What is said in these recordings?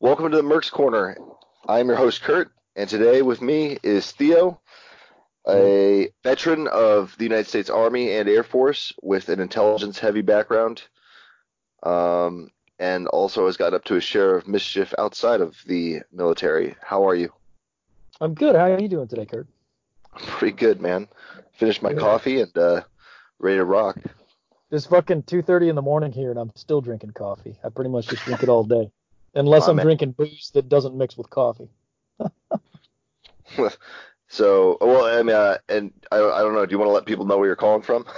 Welcome to the Mercs Corner. I'm your host, Kurt, and today with me is Theo, a veteran of the United States Army and Air Force with an intelligence heavy background, um, and also has got up to a share of mischief outside of the military. How are you? I'm good. How are you doing today, Kurt? Pretty good, man. Finished my coffee and uh, ready to rock. It's fucking 2:30 in the morning here, and I'm still drinking coffee. I pretty much just drink it all day, unless I'm drinking booze that doesn't mix with coffee. so, well, I mean, uh, and I, I don't know. Do you want to let people know where you're calling from?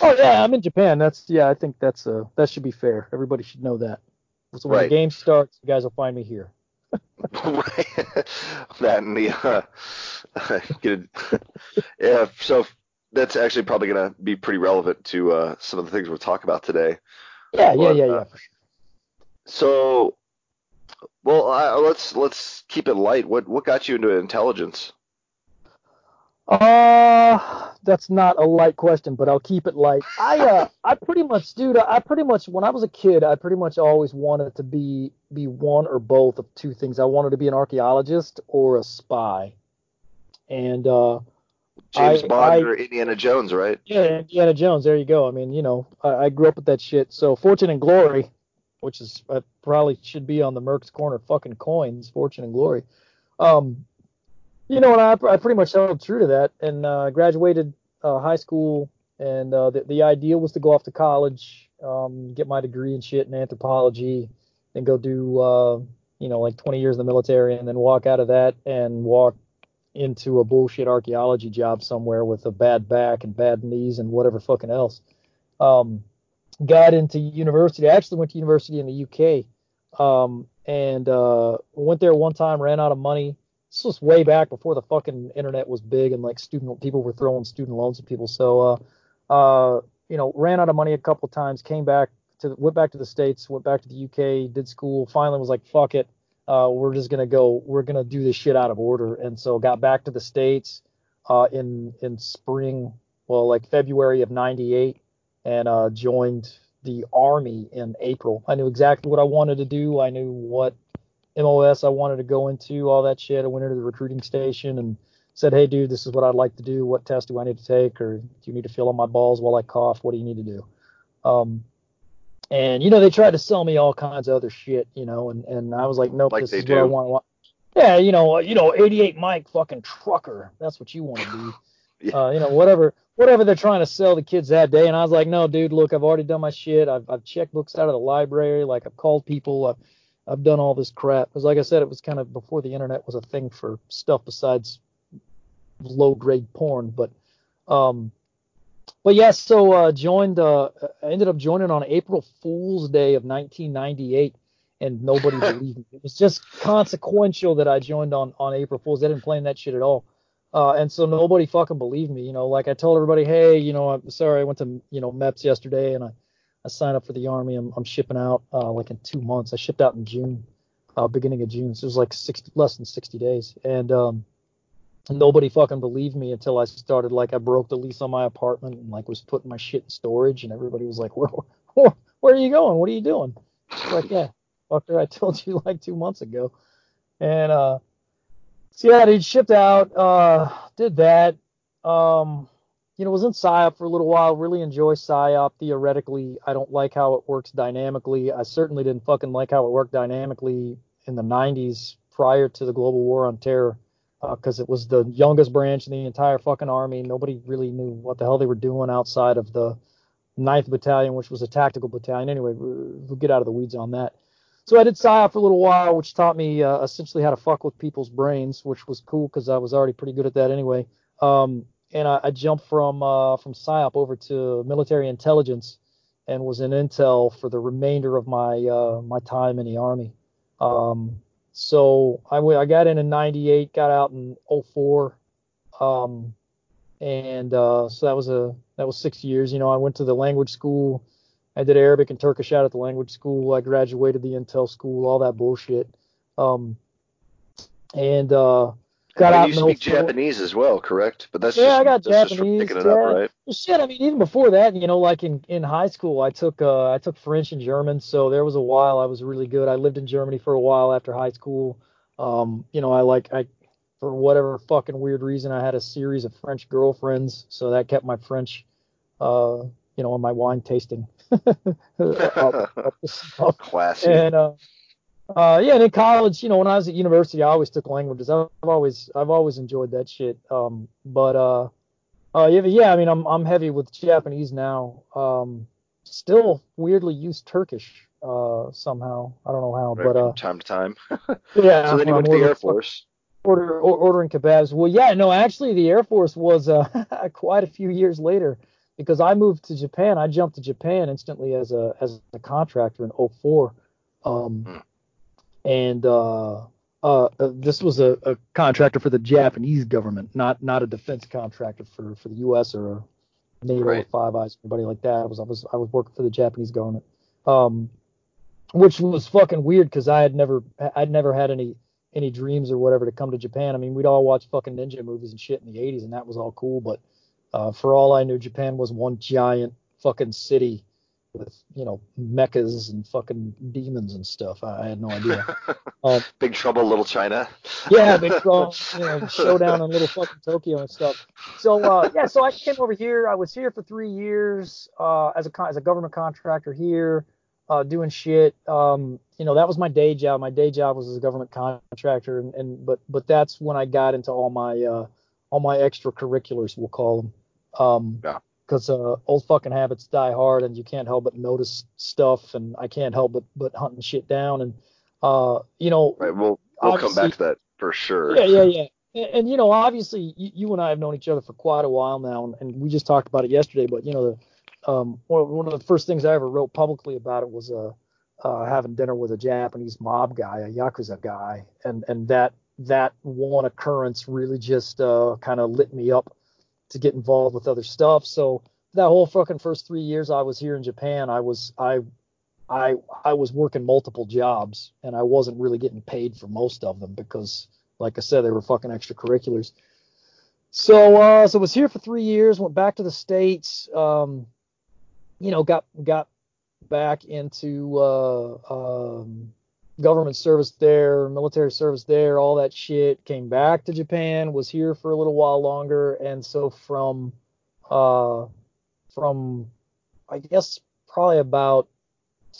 Oh yeah, I'm in Japan. That's yeah. I think that's uh that should be fair. Everybody should know that. So when Right. the game starts, you guys will find me here. Right. that and the uh, get yeah. So that's actually probably gonna be pretty relevant to uh, some of the things we'll talk about today. Yeah, yeah, But, yeah, uh, yeah. for. So, well, uh, let's let's keep it light. What what got you into intelligence? Uh, that's not a light question, but I'll keep it light. I uh, I pretty much, dude. I pretty much, when I was a kid, I pretty much always wanted to be be one or both of two things. I wanted to be an archaeologist or a spy, and uh, James I- Bond I- or Indiana Jones, right? yeah, Indiana Jones. There you go. I mean, you know, I, I grew up with that shit. So Fortune and Glory, which is uh, probably should be on the Mercs corner fucking coins. Fortune and Glory. Um, you know, and I, I pretty much held true to that, and uh, graduated uh, high school, and uh, the the idea was to go off to college, um, get my degree and shit in anthropology, and go do uh, you know like 20 years in the military, and then walk out of that and walk into a bullshit archaeology job somewhere with a bad back and bad knees and whatever fucking else. Um, got into university. I actually went to university in the UK, um, and uh, went there one time. Ran out of money. This was way back before the fucking internet was big and like student people were throwing student loans at people. So, uh, uh, you know, ran out of money a couple times. Came back to went back to the states. Went back to the UK. Did school. Finally was like, fuck it uh, we're just gonna go, we're gonna do this shit out of order. And so got back to the states uh, in in spring, well, like February of '98, and uh, joined the army in April. I knew exactly what I wanted to do. I knew what MOS I wanted to go into, all that shit. I went into the recruiting station and said, hey, dude, this is what I'd like to do. What test do I need to take, or do you need to feel on my balls while I cough? What do you need to do? Um, and you know they tried to sell me all kinds of other shit, you know, and and I was like, nope, Like this is what I do. want. Yeah, you know, you know, 88 Mike, fucking trucker. That's what you want to be. Yeah. Uh, you know, whatever, whatever they're trying to sell the kids that day. And I was like, no, dude, look, I've already done my shit. I've I've checked books out of the library. Like I've called people. I've I've done all this crap. Because like I said, it was kind of before the internet was a thing for stuff besides low grade porn. But um, but yeah, so uh, joined. Uh, I ended up joining on April Fool's Day of 1998, and nobody believed me. It was just consequential that I joined on on April Fool's. They didn't plan that shit at all. Uh, and so nobody fucking believed me. You know, like I told everybody, hey, you know, I'm sorry, I went to you know MEPS yesterday, and I I signed up for the army. I'm I'm shipping out uh, like in two months. I shipped out in June, uh, beginning of June. So it was like 60 less than 60 days, and um, nobody fucking believed me until I started like I broke the lease on my apartment and like was putting my shit in storage and everybody was like, where, where, where are you going? What are you doing? Like, yeah, fucker, I told you like two months ago. And uh, so yeah, dude, shipped out, uh, did that. Um, you know, was in PSYOP for a little while. Really enjoy PSYOP theoretically. I don't like how it works dynamically. I certainly didn't fucking like how it worked dynamically in the 90s prior to the global war on terror because it was the youngest branch in the entire fucking army. Nobody really knew what the hell they were doing outside of the 9th Battalion, which was a tactical battalion. Anyway, we'll get out of the weeds on that. So I did PSYOP for a little while, which taught me uh, essentially how to fuck with people's brains, which was cool because I was already pretty good at that anyway. Um, and I, I jumped from uh, from PSYOP over to military intelligence and was in intel for the remainder of my uh, my time in the army. Um, so I, w- I got in in 98, got out in 04. Um, and uh, so that was a that was six years. You know, I went to the language school. I did Arabic and Turkish out at the language school. I graduated the Intel school, all that bullshit. Um, and uh, got out you speak 04. Japanese as well, correct? But that's Yeah, just I got just Japanese, picking it yeah. up, right? Well, shit, I mean, even before that, you know, like in, in high school, I took uh, I took French and German, so there was a while I was really good. I lived in Germany for a while after high school. Um, you know, I like I for whatever fucking weird reason, I had a series of French girlfriends, so that kept my French, uh, you know, on my wine tasting. Classy. And uh, uh, yeah, and in college, you know, when I was at university, I always took languages. I've always I've always enjoyed that shit. Um, but uh, uh, yeah, yeah, I mean, I'm I'm heavy with Japanese now. Um, still weirdly use Turkish uh somehow. I don't know how, right, but uh, time to time. yeah. so then you went to the Air Force. order, or, ordering kebabs. Well, yeah, no, actually, the Air Force was uh, quite a few years later because I moved to Japan. I jumped to Japan instantly as a as a contractor in 04. Um, Hmm. and uh, uh, uh, this was a, a contractor for the Japanese government, not not a defense contractor for, for the U.S. or NATO Right. or Five Eyes, anybody like that. I was I was I was working for the Japanese government, um, which was fucking weird because I had never I'd never had any any dreams or whatever to come to Japan. I mean, we'd all watch fucking ninja movies and shit in the 80s, and that was all cool. But uh, for all I knew, Japan was one giant fucking city with you know mechas and fucking demons and stuff. I, I had no idea. Um, Big Trouble, Little China. yeah, big strong, you know, showdown in little fucking Tokyo and stuff. So uh, yeah, so I came over here. I was here for three years uh, as a con- as a government contractor here, uh, doing shit. Um, you know, that was my day job. My day job was as a government contractor, and, and but but that's when I got into all my uh, all my extracurriculars, we'll call them. Um, Yeah. Because uh, old fucking habits die hard, and you can't help but notice stuff, and I can't help but but hunting shit down, and uh, you know, Right. We'll we'll come back to that for sure. yeah, yeah, yeah. And, and, you know, obviously, you, you and I have known each other for quite a while now, and, and we just talked about it yesterday. But you know, the, um, one, of- one of the first things I ever wrote publicly about it was uh, uh, having dinner with a Japanese mob guy, a yakuza guy, and and that that one occurrence really just uh, kind of lit me up to get involved with other stuff. So that whole fucking first three years I was here in Japan, I was I I I was working multiple jobs and I wasn't really getting paid for most of them because like I said they were fucking extracurriculars. So uh so was here for 3 years, went back to the states um you know got got back into uh um government service there, military service there, all that shit. Came back to Japan, was here for a little while longer, and so from uh from I guess probably about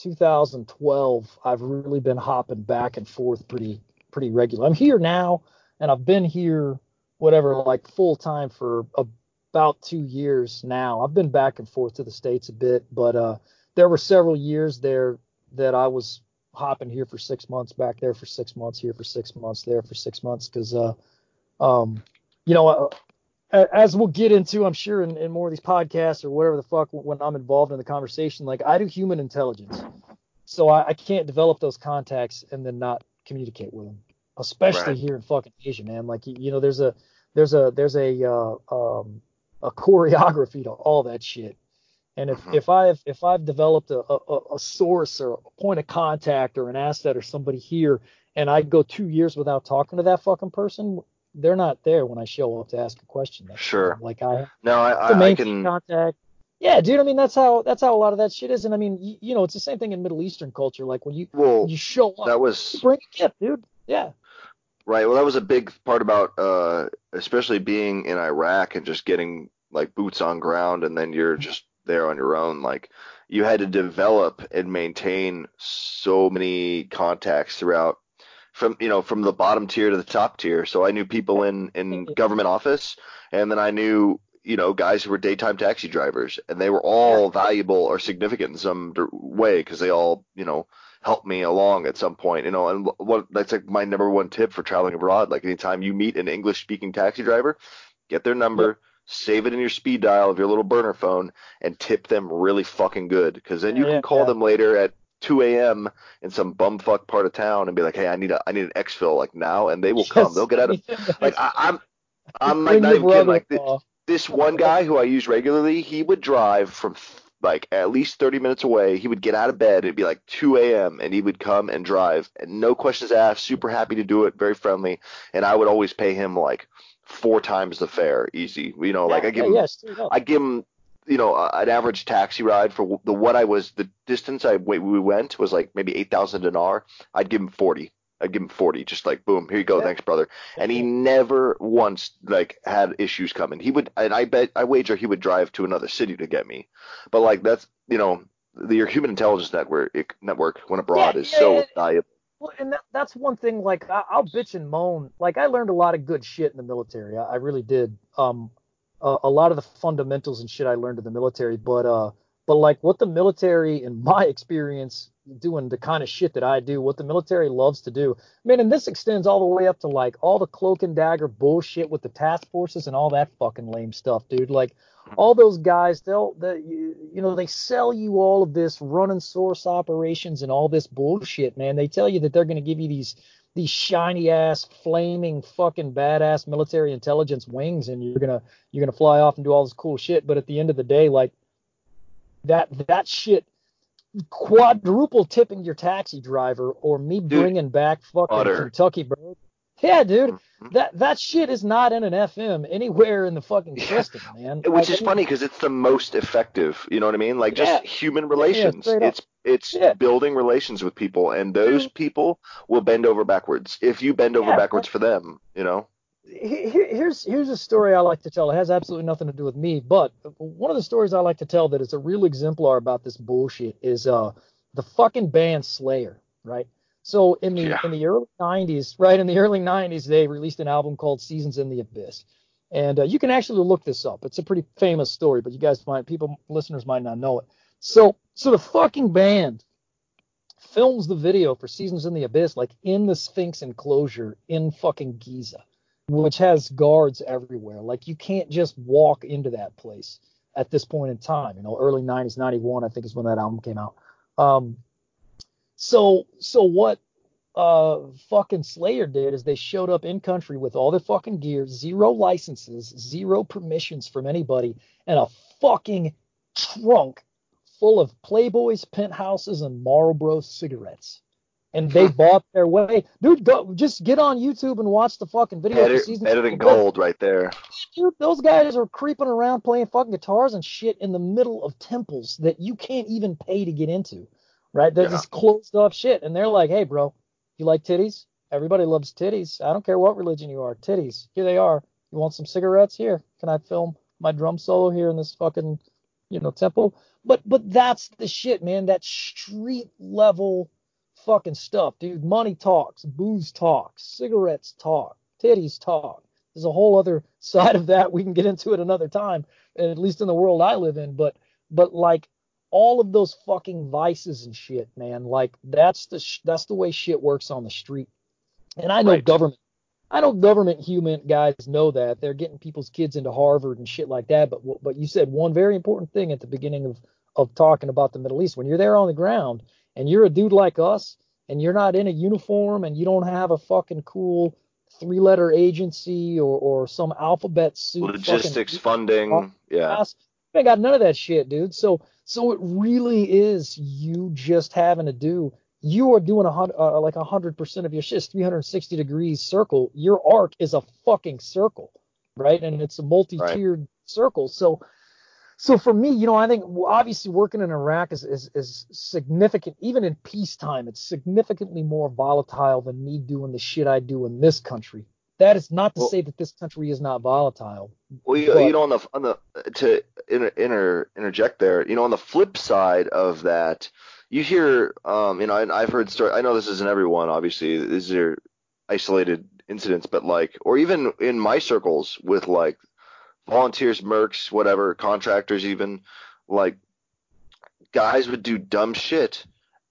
2012, I've really been hopping back and forth pretty pretty regular. I'm here now, and I've been here whatever like full time for about two years now. I've been back and forth to the states a bit, but uh, there were several years there that I was hopping here for six months, back there for six months, here for six months, there for six months, because uh, um, you know. Uh, as we'll get into, I'm sure in, in more of these podcasts or whatever the fuck when I'm involved in the conversation, like I do human intelligence, so I, I can't develop those contacts and then not communicate with them, especially Right. here in fucking Asia, man. Like you, you know, there's a there's a there's a uh, um, a choreography to all that shit. And if, Mhm. if I've if I've developed a, a, a source or a point of contact or an asset or somebody here, and I go two years without talking to that fucking person, they're not there when I show up to ask a question. Sure. time. Like I No, I, I, I can. contact. Yeah, dude. I mean, that's how that's how a lot of that shit is. And I mean, you, you know, it's the same thing in Middle Eastern culture. Like when you Well, when you show up, that was bring a gift, dude. Yeah. Right. Well, that was a big part about, uh, especially being in Iraq and just getting like boots on ground, and then you're just there on your own. Like you had to develop and maintain so many contacts throughout, from you know from the bottom tier to the top tier. So I knew people in in government office, and then I knew you know guys who were daytime taxi drivers, and they were all valuable or significant in some way because they all you know help me along at some point, you know, and what that's like my number one tip for traveling abroad. Like anytime you meet an English speaking taxi driver, get their number, save it in your speed dial of your little burner phone, and tip them really fucking good. Because then you Yeah, can call yeah. them later at 2 a.m. in some bumfuck part of town and be like, hey, I need a I need an exfil like now, and they will come. They'll get out of like I, I'm I'm like not even kidding. Like thi- this one guy who I use regularly, he would drive from like at least 30 minutes away. He would get out of bed. It'd be like 2 a.m. and he would come and drive, and no questions asked. Super happy to do it, very friendly. And I would always pay him like four times the fare, easy. You know, like I give yeah, him, yeah, I give him, you know, an average taxi ride for the what I was the distance I we went was like maybe 8,000 dinar. I'd give him 40. I'd give him 40, just like boom, here you go, Yeah. thanks, brother. And he never once like had issues coming. He would, and I bet, I wager he would drive to another city to get me. But like that's, you know, the, your human intelligence network network when abroad Yeah, is yeah, so yeah. valuable. Well, and that, that's one thing. Like I, I'll bitch and moan. Like I learned a lot of good shit in the military. I, I really did. Um, a lot of the fundamentals and shit I learned in the military. But uh, but like what the military, in my experience, doing the kind of shit that I do, what the military loves to do. Man, and this extends all the way up to like all the cloak and dagger bullshit with the task forces and all that fucking lame stuff, dude. Like all those guys, they'll, they, you, know, they sell you all of this running source operations and all this bullshit, man. They tell you that they're going to give you these these shiny ass, flaming, fucking badass military intelligence wings, and you're gonna you're gonna fly off and do all this cool shit. But at the end of the day, like that that shit quadruple tipping your taxi driver or me bringing back fucking butter. Kentucky bro. Yeah, dude, Mhm. that that shit is not in an FM anywhere in the fucking Yeah. system, man. Which Like, is funny because it's the most effective. You know what I mean? Like just Yeah. human relations. up. it's it's Yeah. building relations with people, and those people will bend over backwards if you bend over Yeah, backwards for them. You know? Here- here- here's here's a story I like to tell. It has absolutely nothing to do with me, but one of the stories I like to tell that is a real exemplar about this bullshit is uh the fucking band Slayer, right? So in the Yeah. in the early 90s, right in the early 90s, they released an album called Seasons in the Abyss, and uh, you can actually look this up. It's a pretty famous story, but you guys might people listeners might not know it. So so the fucking band films the video for Seasons in the Abyss like in the Sphinx enclosure in fucking Giza which has guards everywhere. Like you can't just walk into that place at this point in time. You know, early 90s, 91, I think is when that album came out. Um, so so what uh fucking Slayer did is they showed up in country with all their fucking gear, zero licenses, zero permissions from anybody, and a fucking trunk full of Playboys, penthouses, and Marlboro cigarettes. And they bought their way. Dude, go just get on YouTube and watch the fucking video Better, season better than of the Abyss. gold right there. Dude, those guys are creeping around playing fucking guitars and shit in the middle of temples that you can't even pay to get into. Right? They're Yeah. just closed off shit. And they're like, hey, bro, you like titties? Everybody loves titties. I don't care what religion you are. Titties. Here they are. You want some cigarettes? Here. Can I film my drum solo here in this fucking, you know, temple? But but that's the shit, man. That street level fucking stuff, dude. Money talks, booze talks, cigarettes talk, titties talk. There's a whole other side of that we can get into at another time, at least in the world I live in. But but like all of those fucking vices and shit, man. Like that's the sh- that's the way shit works on the street. And I know Right. government. I know government human guys know that they're getting people's kids into Harvard and shit like that. But but you said one very important thing at the beginning of of talking about the Middle East. When you're there on the ground and you're a dude like us and you're not in a uniform and you don't have a fucking cool three letter agency or, or some alphabet suit Logistics, funding, yeah. ain't got none of that shit, dude. So so it really is you just having to do. You are doing a hundred, uh, like a hundred percent of your shit. It's 360 degrees circle. Your arc is a fucking circle, right? And it's a multi-tiered circle. So so for me, you know, I think obviously working in Iraq is, is, is significant. Even in peacetime, it's significantly more volatile than me doing the shit I do in this country. That is not to Well- say that this country is not volatile. Well, you, But- you know, on the on the to inter, inter, interject there, you know, on the flip side of that, you hear, um, you know, and I've heard story. I know this isn't everyone, obviously. These are isolated incidents, but like, or even in my circles with like volunteers, mercs, whatever, contractors, even like guys would do dumb shit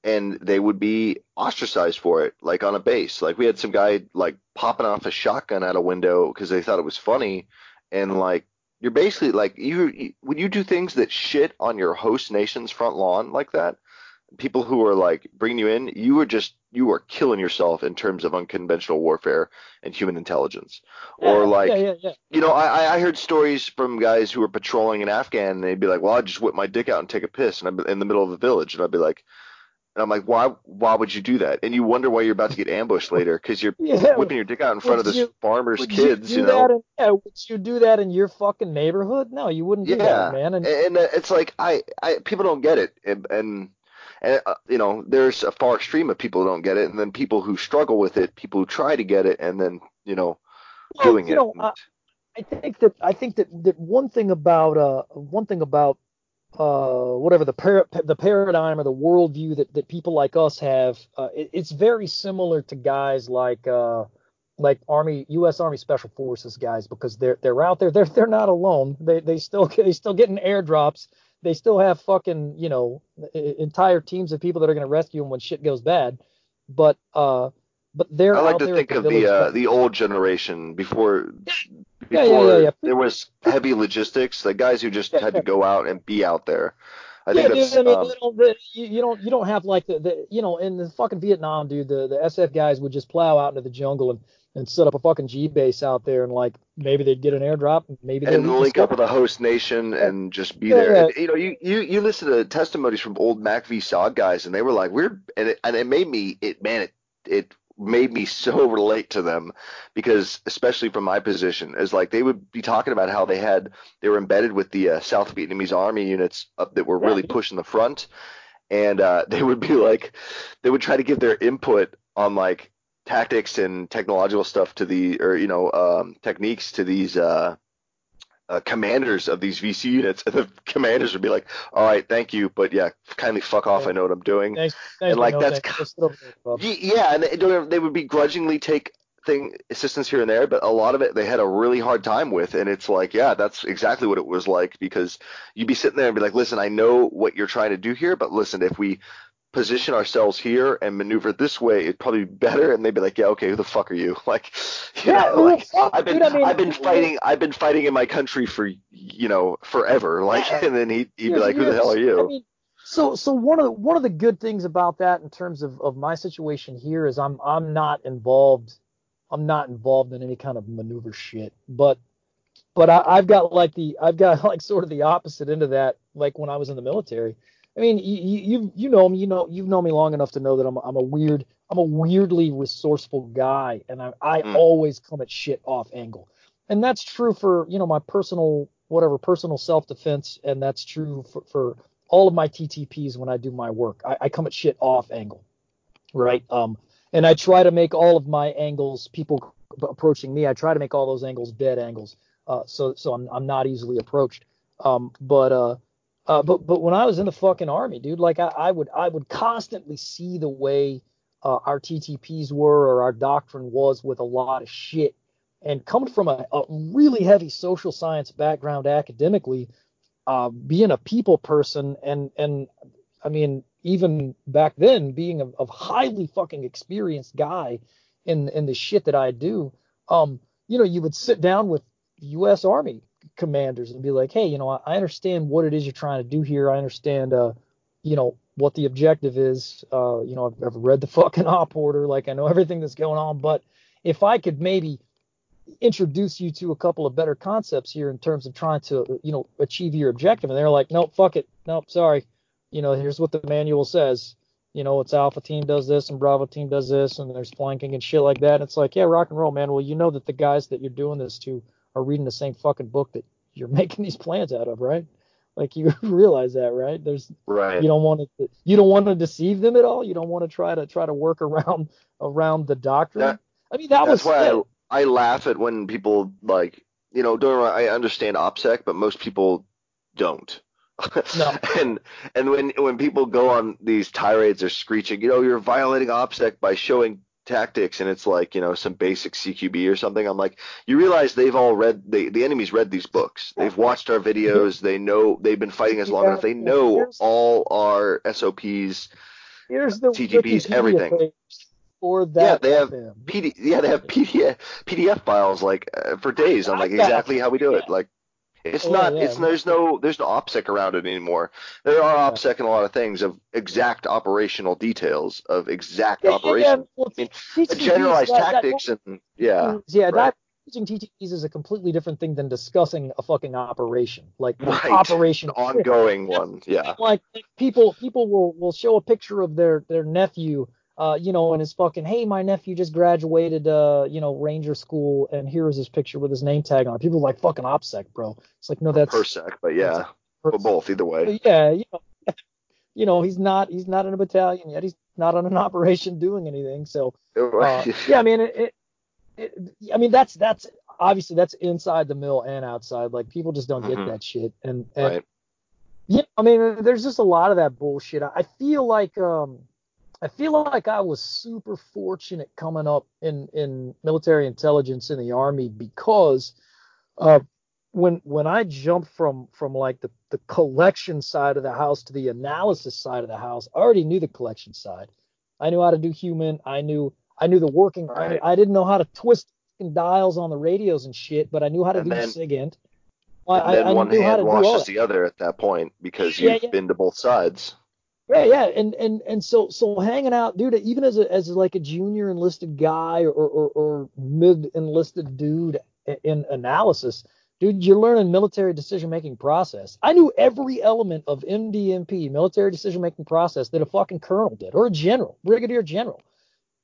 and they would be ostracized for it, like on a base. Like we had some guy like popping off a shotgun out a window because they thought it was funny, and like you're basically like you, you when you do things that shit on your host nation's front lawn like that, people who are like bringing you in, you are just you are killing yourself in terms of unconventional warfare and human intelligence. Yeah, or like, yeah, yeah, you know, I I heard stories from guys who were patrolling in Afghan, and they'd be like, "Well, I just whip my dick out and take a piss, and I'm in the middle of a village," and I'd be like. And I'm like, why? Why would you do that? And you wonder why you're about to get ambushed later because you're whipping your dick out in front of would this you- farmer's kids. you You, know, that? In, yeah, would you do that in your fucking neighborhood? No, you wouldn't do that, man. And and it's like I, I people don't get it, and and, and uh, you know, there's a far extreme of people who don't get it, and then people who struggle with it, people who try to get it, and then you know, well, doing you it. know, I, I think that I think that, that one thing about uh one thing about uh whatever the par- the paradigm or the worldview that that people like us have, uh, it, it's very similar to guys like uh like Army U.S. Army Special Forces guys because they're they're out there they're they're not alone they they still they still getting airdrops they still have fucking you know entire teams of people that are going to rescue them when shit goes bad but uh but they're I like out to think of the uh, the old generation before before yeah, yeah, yeah. there was heavy logistics, the guys who just had to go out and be out there. I yeah, think dude. I mean, um, you, know, you, you don't you don't have like the, the you know in the fucking Vietnam, dude. The the SF guys would just plow out into the jungle and and set up a fucking G base out there and like maybe they'd get an airdrop, maybe they'd and link up with a host nation and just be Yeah, there. yeah. And, you know, you, you you listen to testimonies from old MACV-SOG guys, and they were like, "We're," and it, and it made me, it man, it it made me so relate to them because, especially from my position, is like they would be talking about how they had they were embedded with the uh, South Vietnamese army units up that were really dude. pushing the front, and uh, they would be like, they would try to give their input on like tactics and technological stuff to the or you know um, techniques to these uh, uh, commanders of these VC units, and the commanders would be like, "All right, thank you, but yeah, kindly fuck off. I know what I'm doing." Thanks, thanks, and, like, that's thanks. ki- Just sit over there, bub. Y- Yeah, and they, they would begrudgingly take thing assistance here and there, but a lot of it they had a really hard time with, and it's like, yeah, that's exactly what it was like because you'd be sitting there and be like, "Listen, I know what you're trying to do here, but listen, if we." Position ourselves here and maneuver this way, it'd probably be better. And they'd be like, "Yeah, okay, who the fuck are you?" Like, you Yeah, know, like fuck, I've been dude, I mean, I've been fighting I've been fighting in my country for you know forever. Like, Yeah. and then he'd, he'd be like, "Who the hell are you?" I mean, so so one of the one of the good things about that in terms of, of my situation here is I'm I'm not involved I'm not involved in any kind of maneuver shit. But but I, I've got like the I've got like sort of the opposite end of that. Like when I was in the military. I mean, you you you know me, you know you've known me long enough to know that I'm I'm a weird I'm a weirdly resourceful guy, and I I Mm. always come at shit off angle, and that's true for you know my personal whatever personal self defense, and that's true for, for all of my TTPs when I do my work. I, I come at shit off angle, right? Um, and I try to make all of my angles, people approaching me, I try to make all those angles dead angles, uh, so so I'm I'm not easily approached. Um, but uh, uh, but but when I was in the fucking army, dude, like I, I would I would constantly see the way uh, our TTPs were or our doctrine was with a lot of shit. And coming from a, a really heavy social science background academically, uh, being a people person and and I mean even back then being a, a highly fucking experienced guy in in the shit that I do, um, you know, you would sit down with U.S. Army commanders and be like, hey, you know, I, understand what it is you're trying to do here. I understand, uh, you know, what the objective is. Uh, you know, I've, I've read the fucking op order, like I know everything that's going on. But if I could maybe introduce you to a couple of better concepts here in terms of trying to, you know, achieve your objective, and they're like, nope, fuck it, nope, sorry. You know, here's what the manual says. You know, it's Alpha team does this and Bravo team does this, and there's flanking and shit like that. And it's like, yeah, rock and roll, man. Well, you know that the guys that you're doing this to are reading the same fucking book that you're making these plans out of, right? Like you realize that, right? There's Right. you don't want to you don't want to deceive them at all. You don't want to try to try to work around around the doctrine. That- I mean, that That's was why it. I, I laugh at when people like, you know, don't I understand OPSEC, but most people don't. No. and and when when people go on these tirades or screeching, you know, you're violating OPSEC by showing tactics, and it's like, you know, some basic CQB or something. I'm like, you realize they've all read the the enemy's read these books. They've watched our videos. They know they've been fighting us long Yeah, enough. They know here's- all our SOPs. Here's the TTPs, Wikipedia everything. for that. they have FM. PD, yeah, they have PDF PDF files like uh, for days on like exactly how we do it. Like, It's Oh, not. yeah, It's yeah. there's no there's no opsec around it anymore. There are Yeah. opsec in a lot of things of exact operational details of exact Yeah, yeah, operation. well, I mean, TTPs, generalized that- that- tactics and yeah, yeah, right. that teaching TTPs is a completely different thing than discussing a fucking operation, like Right. operation. an ongoing one. Yeah. Like people, people will will show a picture of their their nephew, uh, you know, and his fucking, hey, my nephew just graduated, uh, you know, Ranger School, and here is his picture with his name tag on it. People are like fucking OPSEC, bro. It's like no, that's Persec, but yeah, but both either way. yeah, you know, you know, he's not he's not in a battalion yet. He's not on an operation doing anything. So uh, yeah, I mean, it, it, it, I mean that's that's obviously that's inside the mill and outside. Like people just don't Mhm. get that shit. And, and right. yeah, I mean, there's just a lot of that bullshit. I I feel like um, I feel like I was super fortunate coming up in in military intelligence in the army because uh, when when I jumped from from like the the collection side of the house to the analysis side of the house, I already knew the collection side. I knew how to do human. I knew I knew the working. Right. I, I didn't know how to twist dials on the radios and shit, but I knew how to And do then- SIGINT. And I, then I one how to hand washes the other at that point because Yeah, you've yeah. been to both sides. Yeah, yeah, and and and so so hanging out, dude. Even as a as like a junior enlisted guy or or, or mid enlisted dude in analysis, dude, you're learning military decision making process. I knew every element of MDMP, military decision making process, that a fucking colonel did or a general, brigadier general.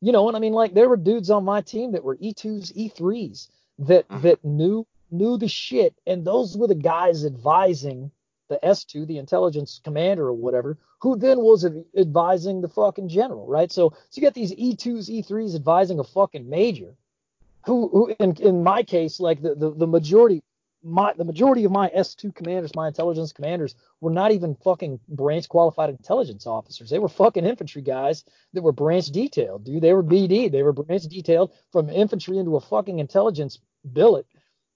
You know, and I mean, like there were dudes on my team that were E2s, E3s that Mhm. that knew knew the shit, and those were the guys advising the S2, the intelligence commander or whatever, who then was advising the fucking general, right? So, so you got these E E2s, E3s advising a fucking major, who, who in, in my case, like the, the, the majority, my the majority of my S2 commanders, my intelligence commanders, were not even fucking branch qualified intelligence officers. They were fucking infantry guys that were branch detailed, dude. They were BD. They were branch detailed from infantry into a fucking intelligence billet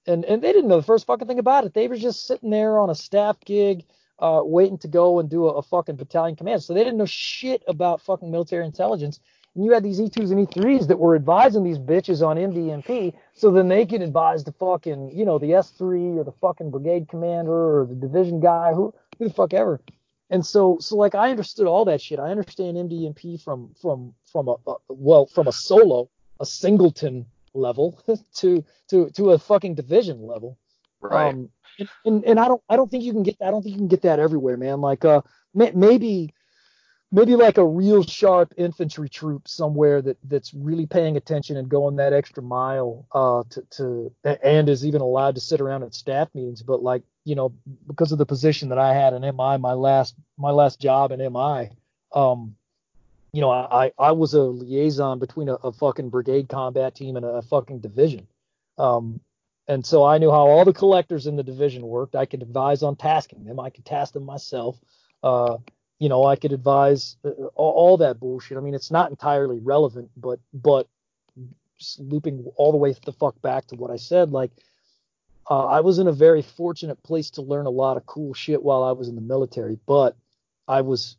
and and they didn't know the first fucking thing about it. They were just sitting there on a staff gig, uh, waiting to go and do a, a fucking battalion command. So they didn't know shit about fucking military intelligence. And you had these E2s and E3s that were advising these bitches on MDMP, so then they could advise the fucking, you know, the S3 or the fucking brigade commander or the division guy, who who the fuck ever. And so, so like I understood all that shit. I understand MDMP from from from a, a well from a solo, a singleton level to to to a fucking division level. Right. Um, and, and and I don't I don't think you can get I don't think you can get that everywhere, man. Like uh may, maybe maybe like a real sharp infantry troop somewhere that that's really paying attention and going that extra mile uh to to and is even allowed to sit around at staff meetings. But like you know because of the position that I had in MI, my last my last job in MI, um, you know I I was a liaison between a, a fucking brigade combat team and a, fucking division. Um, and so I knew how all the collectors in the division worked. I could advise on tasking them. I could task them myself. Uh, you know, I could advise uh, all, all that bullshit. I mean, it's not entirely relevant, but but looping all the way the fuck back to what I said, like uh, I was in a very fortunate place to learn a lot of cool shit while I was in the military, but I was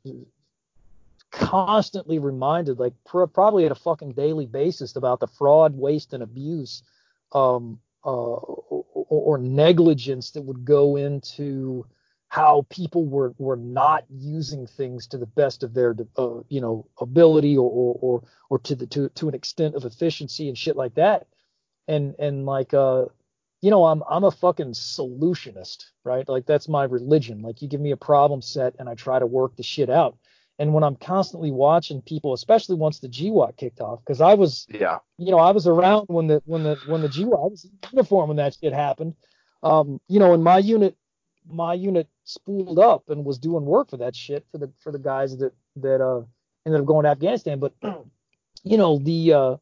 constantly reminded, like pr- probably at a fucking daily basis, about the fraud, waste, and abuse, um, uh, or, or negligence that would go into how people were were not using things to the best of their uh, you know ability or or or, or to the to to an extent of efficiency and shit like that. And and like uh you know i'm i'm a fucking solutionist right? Like that's my religion. Like you give me a problem set and i try to work the shit out and when i'm constantly watching people especially once the GWOT kicked off because i was Yeah. you know, I was around when the when the when the GWOT I was in uniform when that shit happened. Um, you know, and my unit my unit spooled up and was doing work for that shit for the for the guys that that uh ended up going to Afghanistan. But you know, the uh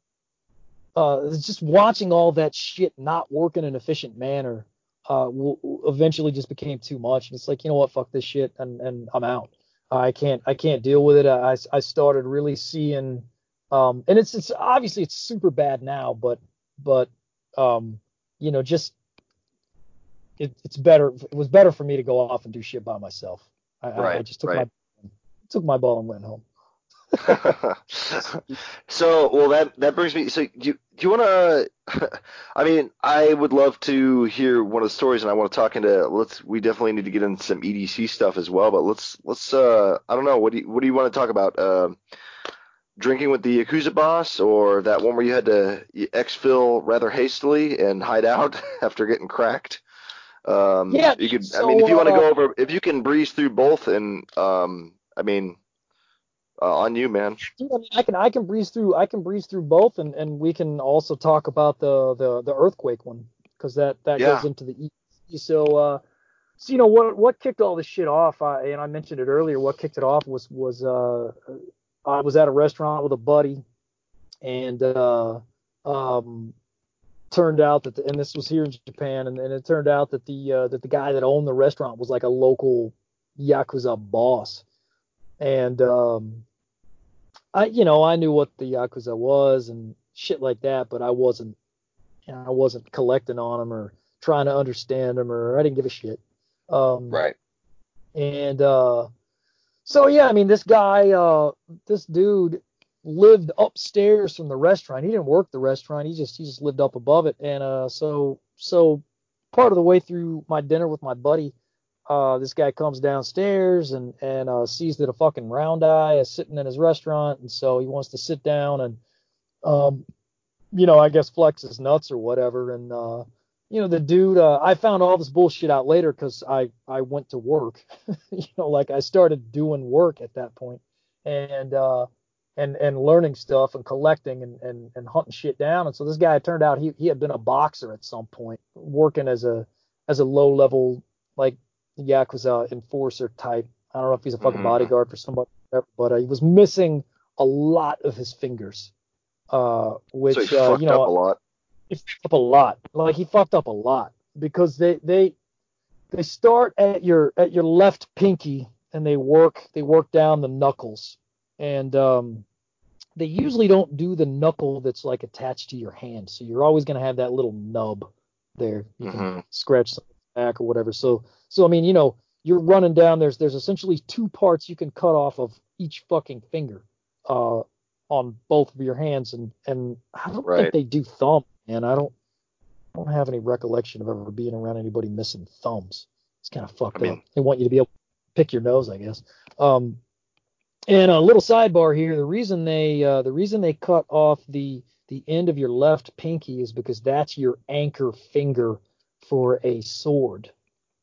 uh just watching all that shit not work in an efficient manner uh will, will eventually just became too much. And it's like, you know what, fuck this shit and and I'm out. I can't I can't deal with it. I I started really seeing um, and it's it's obviously it's super bad now, but but um, you know, just it, it's better. It was better for me to go off and do shit by myself. I, I- I just took right. my took my ball and went home. so well that that brings me so you do you want to? I mean, I would love to hear one of the stories, and I want to talk into. Let's. We definitely need to get into some EDC stuff as well. But let's. Let's. Uh, I don't know. What do you What do you want to talk about? Uh, drinking with the Yakuza boss, or that one where you had to exfil rather hastily and hide out after getting cracked? Um, Yeah, You could. I mean, if you want to uh, go over, if you can breeze through both, and um, I mean, uh, on you, man. Dude, I, mean, I can I can breeze through I can breeze through both, and, and we can also talk about the the, the earthquake one because that that Yeah. goes into the E. So uh, so you know what what kicked all this shit off? I, and I mentioned it earlier. What kicked it off was was uh, I was at a restaurant with a buddy, and uh, um, turned out that the, and this was here in Japan, and, and it turned out that the uh, that the guy that owned the restaurant was like a local yakuza boss, and um, I you know I knew what the yakuza was and shit like that, but I wasn't you know, I wasn't collecting on them or trying to understand them or I didn't give a shit. Um, Right. and uh, so yeah, I mean this guy, uh, this dude lived upstairs from the restaurant. He didn't work the restaurant. He just he just lived up above it. And uh, so so part of the way through my dinner with my buddy, uh, this guy comes downstairs and and uh, sees that a fucking round eye is sitting in his restaurant, and so he wants to sit down and um, you know, I guess flex his nuts or whatever. And uh, you know, the dude, uh, I found all this bullshit out later because I I went to work. you know, like I started doing work at that point, and uh, and and learning stuff and collecting and, and and hunting shit down. And so this guy turned out he he had been a boxer at some point, working as a as a low level like yakuza enforcer type. I don't know if he's a fucking Mhm. bodyguard for somebody, but uh, he was missing a lot of his fingers, uh, which so he uh, fucked you know up a lot. he fucked up a lot. Like he fucked up a lot because they they they start at your at your left pinky and they work they work down the knuckles and um they usually don't do the knuckle that's like attached to your hand so you're always going to have that little nub there you can Mhm. scratch back or whatever so so i mean you know you're running down there's there's essentially two parts you can cut off of each fucking finger uh on both of your hands and and i don't Right. think they do thumb and i don't I don't have any recollection of ever being around anybody missing thumbs. It's kind of fucked I mean- up. They want you to be able to pick your nose, I guess. Um, and a little sidebar here: the reason they uh, the reason they cut off the the end of your left pinky is because that's your anchor finger for a sword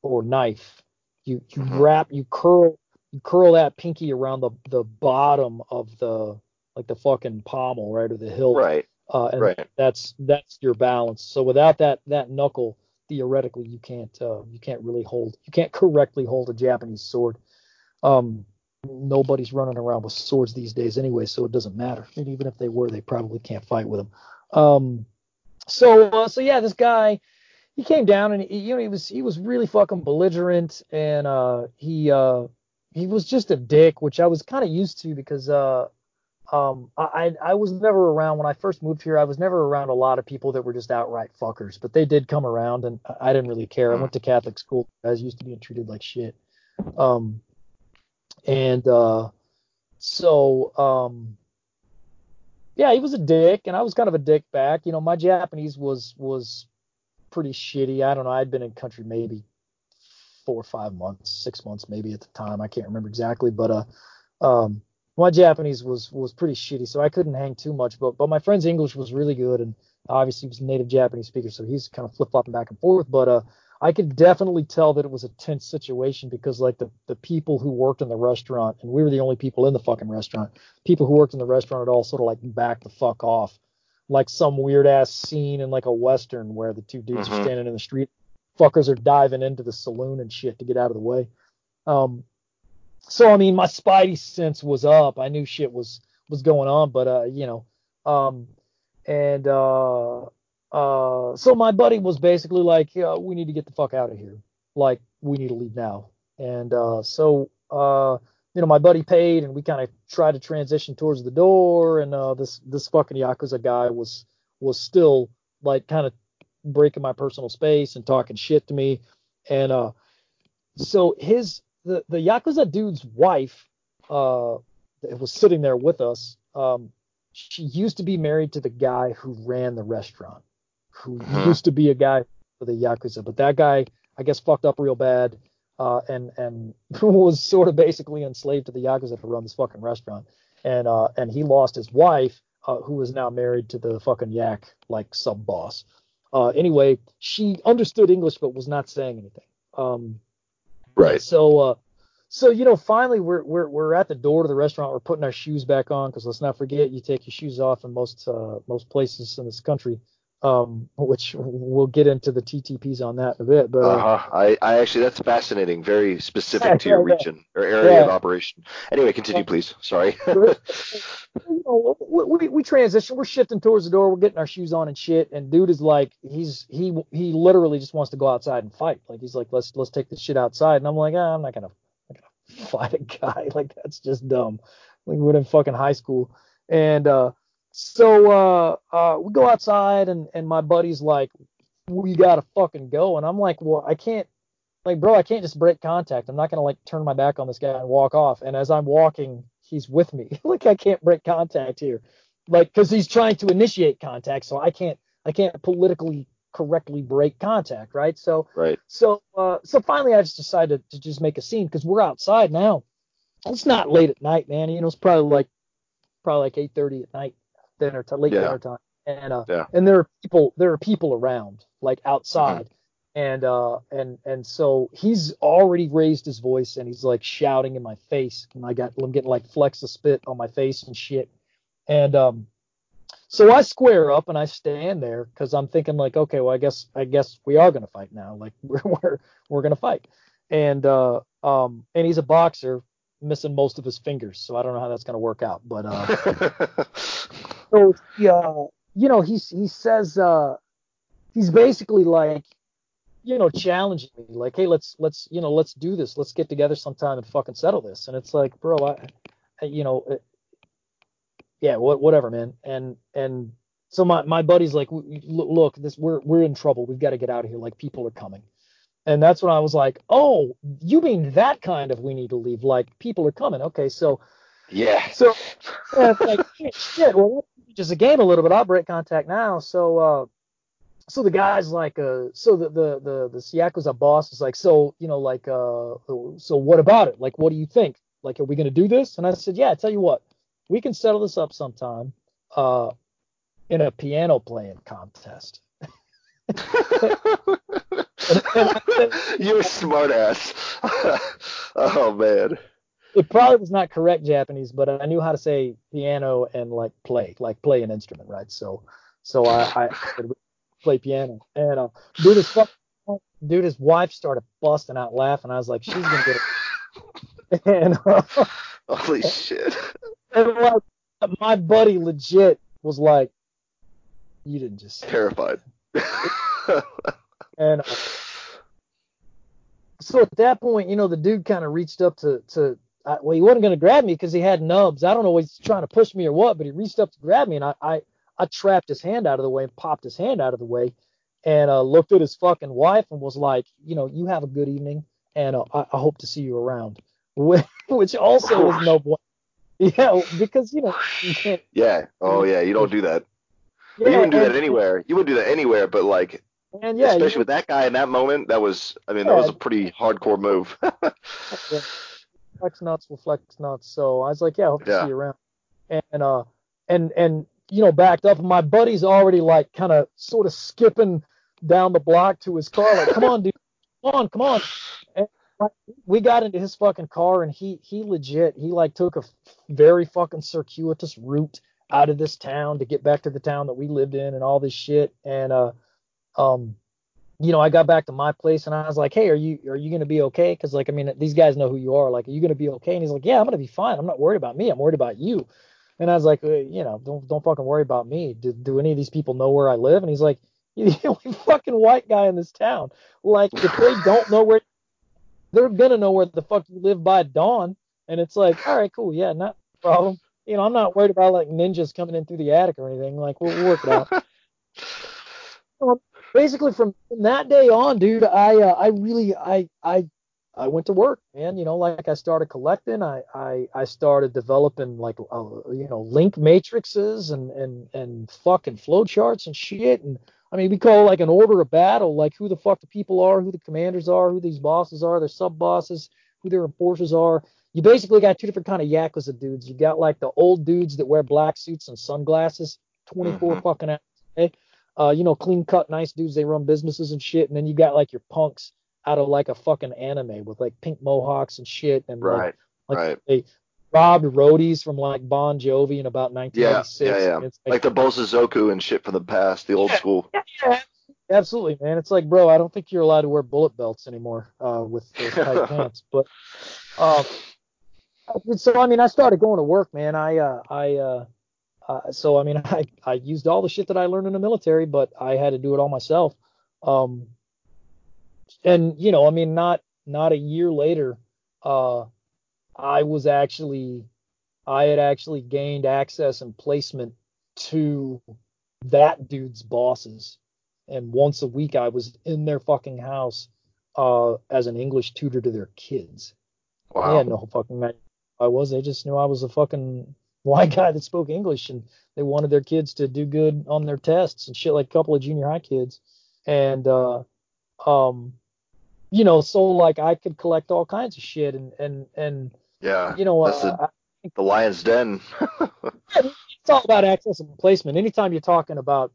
or knife. You you Mhm. wrap you curl you curl that pinky around the the bottom of the like the fucking pommel right or the hilt Right. uh, and Right. that's that's your balance. So without that that knuckle, theoretically you can't uh, you can't really hold you can't correctly hold a Japanese sword. Um, nobody's running around with swords these days anyway, so it doesn't matter. And even if they were, they probably can't fight with them. Um, so uh, so yeah, this guy he came down and he, you know he was he was really fucking belligerent and uh, he uh, he was just a dick, which I was kind of used to because uh, um, I I was never around when I first moved here. I was never around a lot of people that were just outright fuckers, but they did come around, and I didn't really care. I Mm. went to Catholic school. I was used to being treated like shit. Um, and uh, so um, yeah, he was a dick, and I was kind of a dick back. You know, my Japanese was was pretty shitty. I don't know. I'd been in country maybe four or five months, six months maybe at the time. I can't remember exactly, but uh, um, my Japanese was was pretty shitty, so I couldn't hang too much. But but my friend's English was really good, and obviously he was a native Japanese speaker, so he's kind of flip flopping back and forth. But uh, I could definitely tell that it was a tense situation because like the the people who worked in the restaurant, and we were the only people in the fucking restaurant. People who worked in the restaurant had all sort of like back the fuck off, like some weird ass scene in like a western where the two dudes Mhm. are standing in the street, fuckers are diving into the saloon and shit to get out of the way. Um, so I mean, my spidey sense was up. I knew shit was was going on, but uh, you know, um, and uh, uh, so my buddy was basically like, yeah, we need to get the fuck out of here. Like, we need to leave now. And uh, so, uh, you know, my buddy paid, and we kind of tried to transition towards the door. And uh, this this fucking yakuza guy was was still like kind of breaking my personal space and talking shit to me. And uh, so his the the yakuza dude's wife uh, was sitting there with us. Um, she used to be married to the guy who ran the restaurant, who Mhm. used to be a guy for the yakuza, but that guy I guess fucked up real bad, uh, and and was sort of basically enslaved to the yakuza to run this fucking restaurant, and uh, and he lost his wife, uh, who is now married to the fucking yak like sub boss. Uh, anyway, she understood English but was not saying anything. Um, Right. so, uh, so you know, finally we're we're we're at the door to the restaurant. We're putting our shoes back on because let's not forget you take your shoes off in most uh, most places in this country. Um, which we'll get into the TTPs on that in a bit. But uh, Uh huh. I, I actually that's fascinating. Very specific to your Yeah, yeah. region or area of operation. Anyway, continue, please. Sorry. you know, we, we, we transition. We're shifting towards the door. We're getting our shoes on and shit. And dude is like, he's he he literally just wants to go outside and fight. Like he's like, let's let's take this shit outside. And I'm like, ah, I'm not gonna, I'm not gonna fight a guy. Like that's just dumb. Like we're in fucking high school. And uh, so uh, uh, we go outside, and and my buddy's like, we gotta fucking go. And I'm like, well, I can't. Like, bro, I can't just break contact. I'm not gonna like turn my back on this guy and walk off. And as I'm walking, he's with me. like, I can't break contact here. Like, because he's trying to initiate contact, so I can't. I can't politically correctly break contact, right? So, right. so, uh, so finally, I just decided to just make a scene because we're outside now. It's not late at night, man. You know, it's probably like, probably like 8:30 at night, dinner time, late Yeah. dinner time, and uh, Yeah. and there are people, there are people around, like outside, and uh, and and so he's already raised his voice and he's like shouting in my face, and I got, I'm getting like flecks of spit on my face and shit, and um, so I square up and I stand there because I'm thinking like, okay, well, I guess I guess we are gonna fight now. Like we're we're we're gonna fight. And uh um and he's a boxer, missing most of his fingers, so I don't know how that's gonna work out. But uh so yeah, you know, he's he says uh he's basically like you know challenging me like hey let's let's you know let's do this. Let's get together sometime and fucking settle this. And it's like bro I, I you know uh, yeah what whatever man. And and so my my buddy's like "W- w- look this we're we're in trouble. We've got to get out of here. Like people are coming and that's when I was like oh you mean that kind of we need to leave like people are coming okay so yeah. so yeah, it's like shit. Well, just a game a little bit. I'll break contact now. So, uh, so the guy's like, uh, so the the the the Yakuza boss is like, so you know, like, uh, so what about it? Like, what do you think? Like, are we gonna do this? And I said, yeah. I tell you what, we can settle this up sometime, uh, in a piano playing contest. You're a smart ass. oh man. It probably was not correct Japanese, but I knew how to say piano and like play, like play an instrument, right? So, so I, I play piano. And uh, dude, his dude, his wife started busting out laughing. I was like, she's gonna get it. and, uh, Holy shit. and like, my buddy legit was like, you didn't just. Terrified. That." And uh, so at that point, you know, the dude kind of reached up to to. I, well, he wasn't going to grab me because he had nubs. I don't know if he's trying to push me or what, but he reached up to grab me, and I, I, I trapped his hand out of the way and popped his hand out of the way, and uh, looked at his fucking wife and was like, you know, you have a good evening, and uh, I, I hope to see you around. Which also was no point. Yeah, because you know you yeah. Oh yeah. You don't do that. Yeah, you wouldn't do and, that anywhere. You wouldn't do that anywhere, but like, And yeah, especially you- with that guy in that moment, that was. I mean, that was a pretty hardcore move. Yeah. flex nuts will flex nuts. So I was like, yeah, I hope to Yeah. see you around. And uh and and you know, backed up. My buddy's already like kind of sort of skipping down the block to his car, like, come on, dude, come on, come on. And we got into his fucking car, and he he legit he like took a very fucking circuitous route out of this town to get back to the town that we lived in and all this shit. And uh um you know, I got back to my place and I was like, "Hey, are you are you gonna be okay?" Because like, I mean, these guys know who you are. Like, are you gonna be okay? And he's like, "Yeah, I'm gonna be fine. I'm not worried about me. I'm worried about you." And I was like, uh, "You know, don't don't fucking worry about me. Do do any of these people know where I live?" And he's like, "You're the only fucking white guy in this town. Like, if they don't know where, they're gonna know where the fuck you live by dawn." And it's like, all right, cool, yeah, not a problem. You know, I'm not worried about like ninjas coming in through the attic or anything. Like, we'll, we'll work it out. basically from that day on, dude, I uh, I really I I I went to work, man. You know, like I started collecting. I I, I started developing like uh, you know link matrices and and and fucking flowcharts and shit. And I mean, we call it like an order of battle, like who the fuck the people are, who the commanders are, who these bosses are, their sub bosses, who their enforcers are. You basically got two different kind of yakuza dudes. You got like the old dudes that wear black suits and sunglasses, 24 mm-hmm. fucking hours a day. Uh, you know, clean cut, nice dudes. They run businesses and shit. And then you got like your punks out of like a fucking anime with like pink mohawks and shit and right, like, like right. they robbed roadies from like Bon Jovi in about 1996. Yeah, yeah, yeah. Like, like the Bosozoku and shit from the past, the old yeah, school. Yeah, absolutely, man. It's like, bro, I don't think you're allowed to wear bullet belts anymore uh, with those tight pants. But um, so I mean, I started going to work, man. I uh, I uh, so I mean, I I used all the shit that I learned in the military, but I had to do it all myself. Um, and you know, I mean, not not a year later, uh, I was actually, I had actually gained access and placement to that dude's bosses, and once a week I was in their fucking house uh, as an English tutor to their kids. Wow. They had no fucking idea I was. They just knew I was a fucking white guy that spoke English, and they wanted their kids to do good on their tests and shit, like a couple of junior high kids. And uh, um, you know, so like I could collect all kinds of shit and and and yeah, you know, that's uh, the, the lion's den. it's all about access and placement. Anytime you're talking about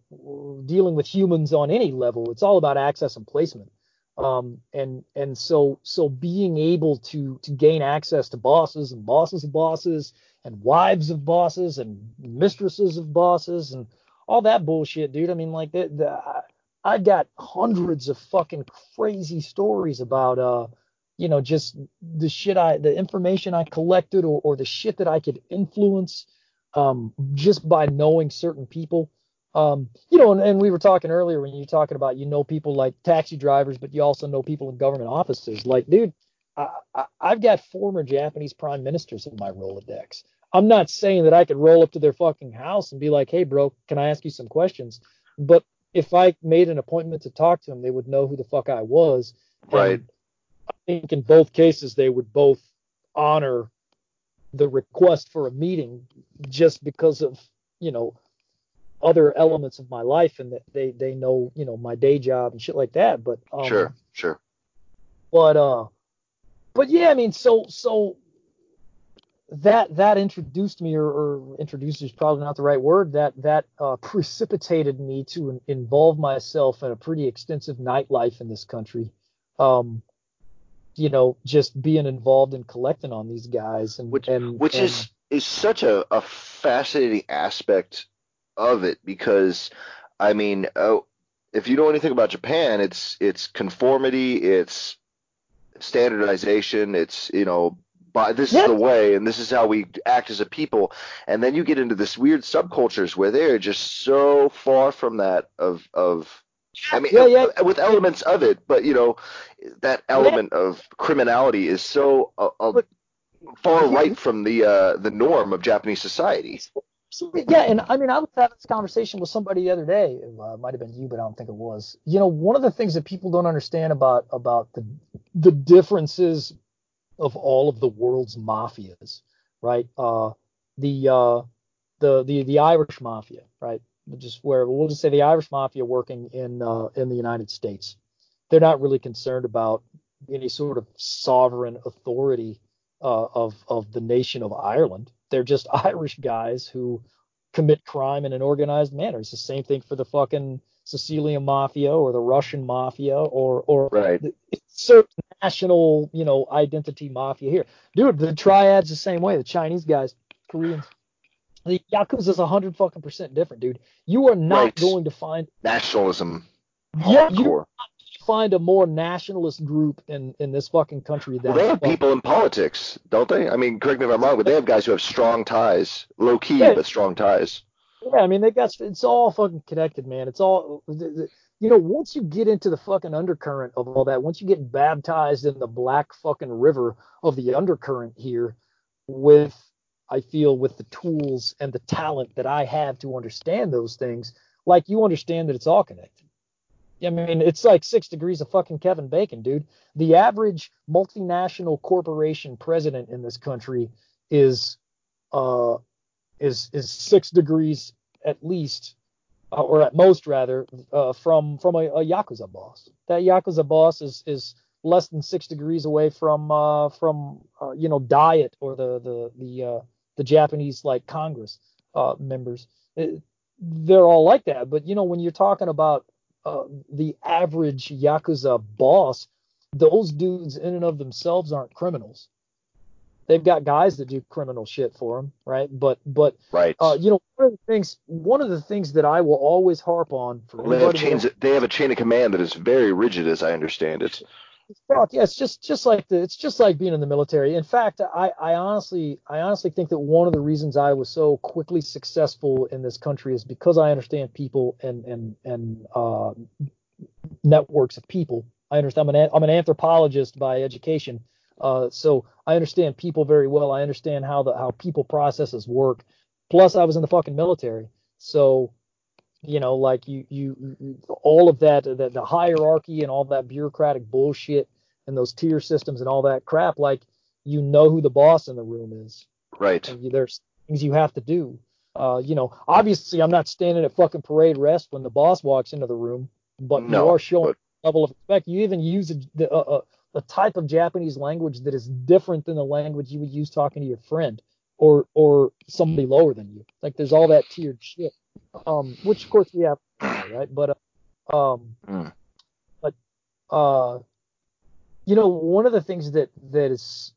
dealing with humans on any level, it's all about access and placement. Um, and and so so being able to to gain access to bosses and bosses of bosses and wives of bosses and mistresses of bosses and all that bullshit, dude. I mean, like the, the I got hundreds of fucking crazy stories about uh you know just the shit I the information I collected or, or the shit that I could influence um just by knowing certain people. Um, you know, and, and we were talking earlier when you were talking about you know people like taxi drivers, but you also know people in government offices. Like, dude, I, I, I've got former Japanese prime ministers in my Rolodex. I'm not saying that I could roll up to their fucking house and be like, hey, bro, can I ask you some questions? But if I made an appointment to talk to them, they would know who the fuck I was. Right. And I think in both cases they would both honor the request for a meeting just because of you know other elements of my life and that they they know you know my day job and shit like that. But um, sure, sure. But uh, but yeah, I mean, so so that that introduced me, or, or introduced is probably not the right word. That that uh, precipitated me to in, involve myself in a pretty extensive nightlife in this country. Um, you know, just being involved in collecting on these guys, and which and, which and, is is such a, a fascinating aspect of it because, I mean, oh, if you know anything about Japan, it's it's conformity, it's standardization, it's you know by this is the way and this is how we act as a people and then you get into this weird subcultures where they're just so far from that of of I mean, yeah, yeah. with elements of it, but you know, that element of criminality is so uh, uh, far right from the uh, the norm of Japanese society. Yeah, and I mean, I was having this conversation with somebody the other day. It uh, might have been you, but I don't think it was. You know, one of the things that people don't understand about about the the differences of all of the world's mafias, right? Uh, the uh, the the the Irish mafia, right? Just where we'll just say the Irish mafia working in uh, in the United States, they're not really concerned about any sort of sovereign authority uh, of of the nation of Ireland. They're just Irish guys who commit crime in an organized manner. It's the same thing for the fucking Sicilian mafia or the Russian mafia or or right. certain national, you know, identity mafia here. Dude, the triad's the same way. The Chinese guys, Koreans, the Yakuza is a hundred fucking percent different, dude. You are not right. going to find nationalism. Yeah, you find a more nationalist group in in this fucking country than well, they have people in politics, don't they? I mean, correct me if I'm wrong, but they have guys who have strong ties, low key yeah. but strong ties. Yeah, I mean they got it's all fucking connected, man. It's all you know. Once you get into the fucking undercurrent of all that, once you get baptized in the black fucking river of the undercurrent here, with I feel with the tools and the talent that I have to understand those things, like you understand that it's all connected. I mean, it's like six degrees of fucking Kevin Bacon, dude. The average multinational corporation president in this country is uh is is six degrees at least, uh, or at most rather, uh, from from a, a yakuza boss. That yakuza boss is is less than six degrees away from uh from uh, you know diet or the the the uh, the Japanese like Congress uh members. It, they're all like that, but you know when you're talking about uh, the average yakuza boss, those dudes in and of themselves aren't criminals. They've got guys that do criminal shit for them, right? But but right. Uh, you know, one of the things one of the things that I will always harp on for well, they have chains. They have a chain of command that is very rigid, as I understand it. Fuck yeah, it's just just like the it's just like being in the military. In fact, I I honestly I honestly think that one of the reasons I was so quickly successful in this country is because I understand people and and and uh, networks of people. I understand. I'm an I'm an anthropologist by education, uh, so I understand people very well. I understand how the how people processes work. Plus, I was in the fucking military, so you know, like you, you, all of that, the, the hierarchy and all that bureaucratic bullshit and those tier systems and all that crap, like you know who the boss in the room is. Right. You, there's things you have to do. Uh, you know, obviously I'm not standing at fucking parade rest when the boss walks into the room, but no, you are showing but... level of respect. You even use a, a, a type of Japanese language that is different than the language you would use talking to your friend or or somebody lower than you. Like there's all that tiered shit um, which of course we have, right? But uh, um, mm. but uh, you know, one of the things that that is,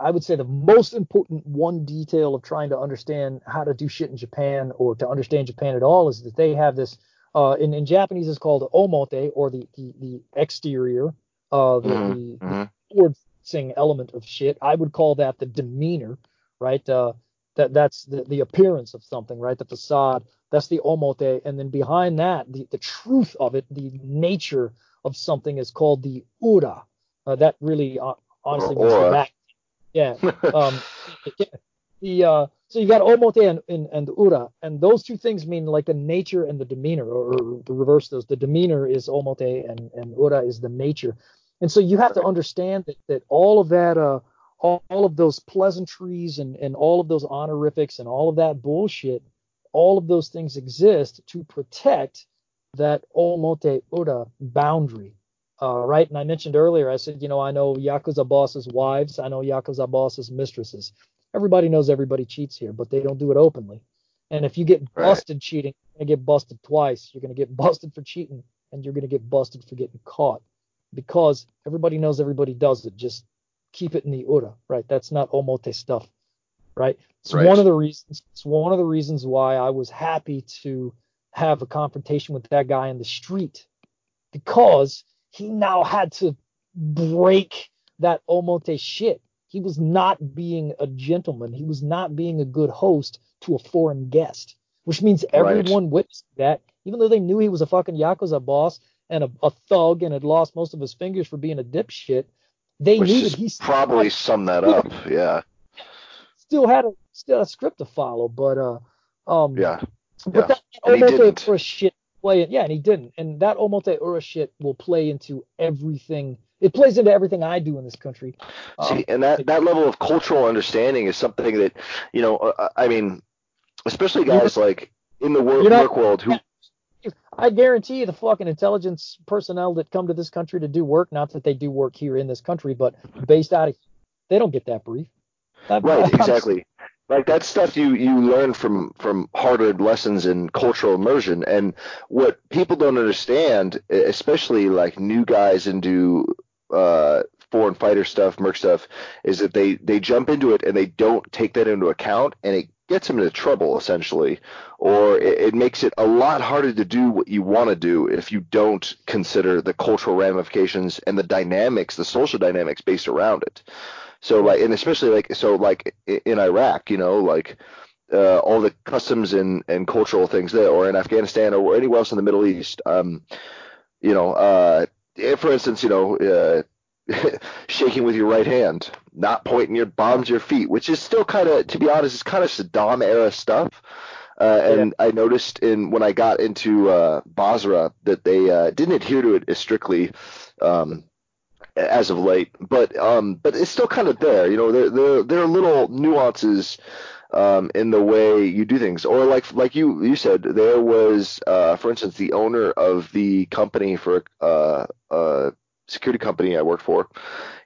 I would say, the most important one detail of trying to understand how to do shit in Japan or to understand Japan at all is that they have this. Uh, in, in Japanese, it's called omote or the the, the exterior, uh, the, mm-hmm. the, mm-hmm. element of shit. I would call that the demeanor, right? Uh, that that's the, the appearance of something, right? The facade. That's the omote, and then behind that, the, the truth of it, the nature of something is called the ura. Uh, that really, uh, honestly, means the back. Yeah. Um, the uh, so you got omote and, and, and ura, and those two things mean like the nature and the demeanor, or, or the reverse those. The demeanor is omote, and and ura is the nature. And so you have to understand that that all of that uh all, all of those pleasantries and, and all of those honorifics and all of that bullshit, all of those things exist to protect that omote ura boundary. Uh, right? And I mentioned earlier, I said, you know, I know Yakuza bosses' wives, I know Yakuza bosses' mistresses. Everybody knows everybody cheats here, but they don't do it openly. And if you get busted right. cheating, you're going to get busted twice. You're going to get busted for cheating, and you're going to get busted for getting caught because everybody knows everybody does it. Just keep it in the ura, right? That's not omote stuff, right? It's right. one of the reasons. It's one of the reasons why I was happy to have a confrontation with that guy in the street because he now had to break that omote shit. He was not being a gentleman. He was not being a good host to a foreign guest, which means everyone right. witnessed that, even though they knew he was a fucking yakuza boss and a, a thug and had lost most of his fingers for being a dipshit they Which knew he probably summed that up. Yeah. Still had a still a script to follow, but uh, um, yeah. But yeah. that Omote Ura shit play, yeah, and he didn't, and that Omote Ura shit will play into everything. It plays into everything I do in this country. See, um, and that that level of cultural understanding is something that, you know, uh, I mean, especially guys like in the work, not, work world who I guarantee you the fucking intelligence personnel that come to this country to do work, not that they do work here in this country, but based out of, they don't get that brief. right, exactly. Like that stuff you you learn from from hard-earned lessons in cultural immersion, and what people don't understand, especially like new guys into uh, foreign fighter stuff, merc stuff, is that they they jump into it and they don't take that into account, and it gets them into trouble essentially, or it, it, makes it a lot harder to do what you want to do if you don't consider the cultural ramifications and the dynamics, the social dynamics based around it. So like, and especially like, so like in Iraq, you know, like. Uh, all the customs and, and cultural things there, or in Afghanistan, or anywhere else in the Middle East. Um, you know, uh, for instance, you know, uh, shaking with your right hand, not pointing your bombs your feet, which is still kind of, to be honest, it's kind of Saddam era stuff. Uh, and I noticed in when I got into uh, Basra that they uh, didn't adhere to it as strictly um, as of late, but um, but it's still kind of there. You know, there there there are little nuances um, in the way you do things, or like like you you said, there was, uh, for instance, the owner of the company for uh, uh, security company I worked for,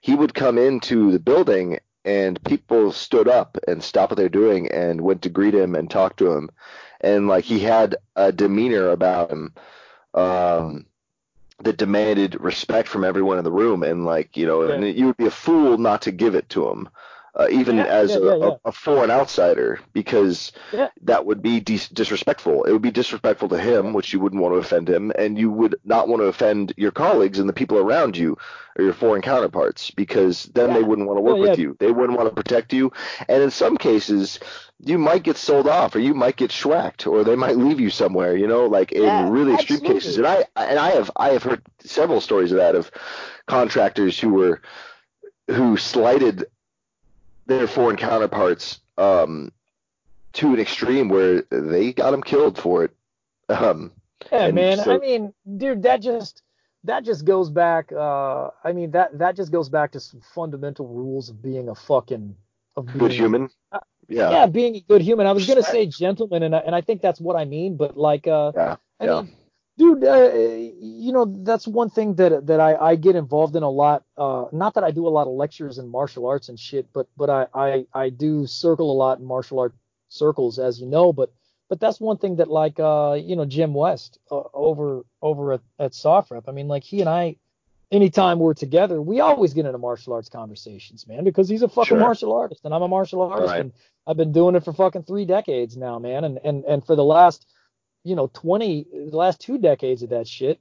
he would come into the building and people stood up and stopped what they're doing and went to greet him and talk to him, and like he had a demeanor about him. Um, that demanded respect from everyone in the room and like you know yeah. and you would be a fool not to give it to him uh, even yeah, as yeah, a, yeah, a, foreign outsider, because that would be dis- disrespectful. It would be disrespectful to him, which you wouldn't want to offend him, and you would not want to offend your colleagues and the people around you or your foreign counterparts, because then they wouldn't want to work with you. They wouldn't want to protect you, and in some cases, you might get sold off, or you might get schwacked, or they might leave you somewhere. You know, like in really extreme absolutely. cases. And I and I have I have heard several stories of that of contractors who were who slighted their foreign counterparts um, to an extreme where they got them killed for it. Um, yeah, man. So, I mean, dude, that just that just goes back. Uh, I mean, that that just goes back to some fundamental rules of being a fucking of being, good human. Uh, yeah. Yeah, being a good human. I was gonna say gentleman, and I, and I think that's what I mean. But like, uh, yeah, I yeah. mean, dude uh, you know that's one thing that that I, I get involved in a lot uh, not that i do a lot of lectures in martial arts and shit but but I, I i do circle a lot in martial art circles as you know but but that's one thing that like uh you know jim west uh, over over at, at SOFREP i mean like he and i anytime we're together we always get into martial arts conversations man because he's a fucking sure. martial artist and i'm a martial artist right. and i've been doing it for fucking three decades now man and and and for the last you know 20 the last two decades of that shit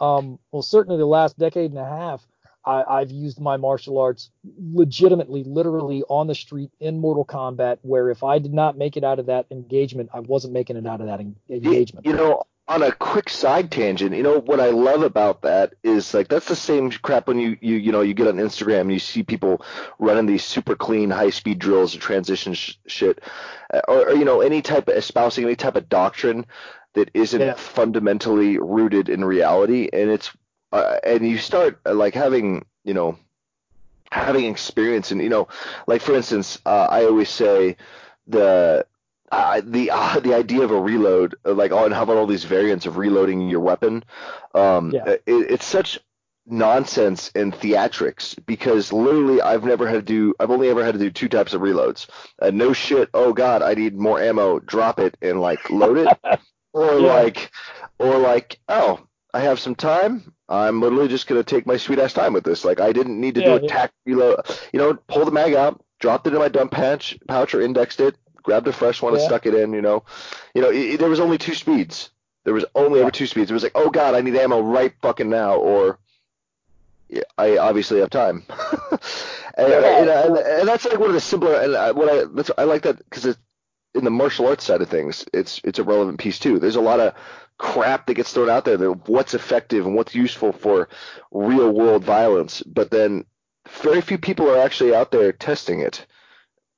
um well certainly the last decade and a half I, I've used my martial arts legitimately, literally on the street in mortal combat, where if I did not make it out of that engagement, I wasn't making it out of that en- engagement. You know, on a quick side tangent, you know what I love about that is like that's the same crap when you you you know you get on Instagram and you see people running these super clean high speed drills and transition sh- shit, uh, or, or, you know any type of espousing any type of doctrine that isn't yeah. fundamentally rooted in reality, and it's uh, and you start uh, like having you know having experience and you know like for instance uh, I always say the uh, the uh, the idea of a reload, uh, like, oh, and how about all these variants of reloading your weapon? Um, yeah. it, it's such nonsense and theatrics because literally I've never had to do I've only ever had to do two types of reloads. Uh, no shit, oh god, I need more ammo, drop it and like load it. or yeah. like or like, oh, I have some time. I'm literally just gonna take my sweet ass time with this. Like I didn't need to yeah, do a tac reload. You know, pull the mag out, dropped it in my dump pouch, pouch or indexed it, grabbed a fresh one yeah. and stuck it in. You know, you know, it, there was only two speeds. There was only yeah. ever two speeds. It was like, oh god, I need ammo right fucking now, or yeah, I obviously have time. and, yeah. and, and, and, that's like one of the simpler. And I, what I that's, I like that because in the martial arts side of things, it's it's a relevant piece too. There's a lot of crap that gets thrown out there that what's effective and what's useful for real world violence, but then very few people are actually out there testing it.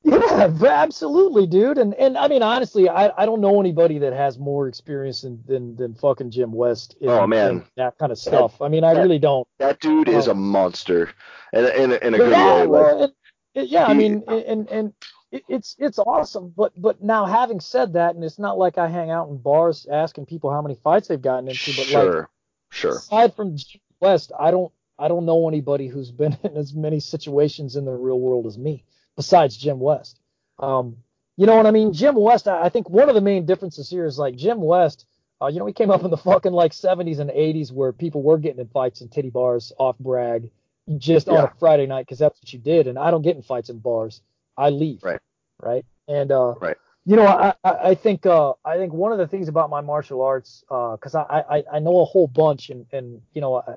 Yeah, absolutely, dude. And and I mean honestly, I, I don't know anybody that has more experience in, than than fucking Jim West. In, oh man, that kind of stuff. That, I mean, I that, really don't. That dude is a um, monster, and in, in, in, a good yeah, way. Well, like, and, yeah, he, I mean, and and it's it's awesome. But but now having said that, and it's not like I hang out in bars asking people how many fights they've gotten into. But sure, like, sure. Aside from Jim West, I don't I don't know anybody who's been in as many situations in the real world as me besides Jim West. Um, you know what I mean? Jim West, I, I think one of the main differences here is like Jim West, uh, you know, he came up in the fucking like 70s and 80s where people were getting in fights in titty bars off brag just yeah. on a Friday night because that's what you did. And I don't get in fights in bars. I leave. Right. Right. And, uh, right. You know, I, I, I think uh, I think one of the things about my martial arts, because uh, I, I I know a whole bunch, and and you know, I,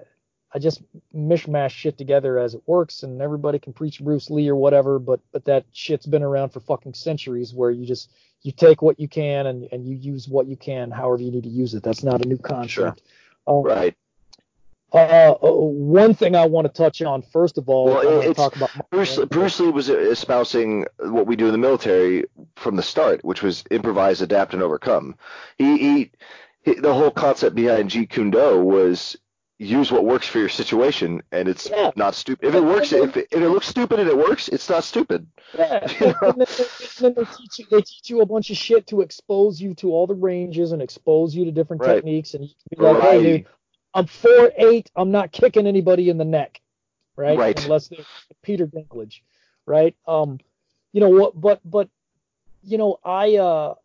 I just mishmash shit together as it works, and everybody can preach Bruce Lee or whatever, but but that shit's been around for fucking centuries, where you just you take what you can and and you use what you can, however you need to use it. That's not a new concept. Sure. Um, right. Uh, uh, one thing I want to touch on first of all, Well, I it's- talk about Bruce, Bruce Lee was espousing what we do in the military from the start, which was improvise, adapt, and overcome. He, he, he the whole concept behind Jeet Kune Do was use what works for your situation, and it's Yeah. not stupid. If it works, if it, if it looks stupid and it works, it's not stupid. Yeah, You and, and then, and then they teach you they teach you a bunch of shit to expose you to all the ranges and expose you to different Right. techniques, and you can be like, hey, dude, I'm four eight, I'm not kicking anybody in the neck, right? Right. Unless they're Peter Dinklage, right? Um, you know what? But but you know, I uh,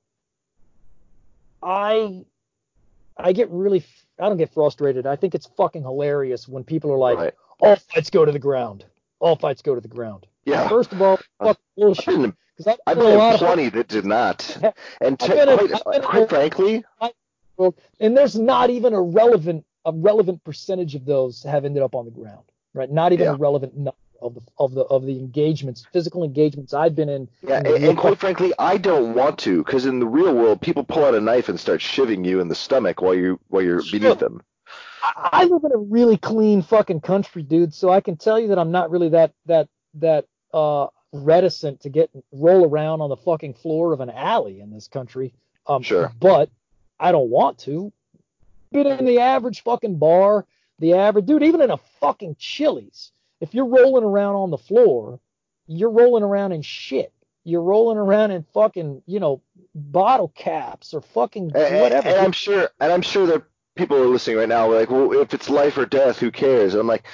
I I get really I don't get frustrated. I think it's fucking hilarious when people are like, right. all fights go to the ground. All fights go to the ground. Yeah. First of all, fuck bullshit. Because I've been a lot in of plenty that did not, and I've to, been in- quite, I've been quite frankly, and there's not even a relevant a relevant percentage of those have ended up on the ground, right? Not even Yeah. a relevant number of the of the of the engagements, physical engagements I've been in. Yeah, in and, and quite frankly, I don't want to, because in the real world, people pull out a knife and start shivving you in the stomach while you while you're Sure. beneath them. I, I live in a really clean fucking country, dude. So I can tell you that I'm not really that that that uh reticent to get roll around on the fucking floor of an alley in this country. Um, Sure. But I don't want to. Been in the average fucking bar, the average dude, even in a fucking Chili's. If you're rolling around on the floor, you're rolling around in shit. You're rolling around in fucking, you know, bottle caps or fucking whatever. and I'm sure, and I'm sure that people are listening right now. Like, well, if it's life or death, who cares? And I'm like,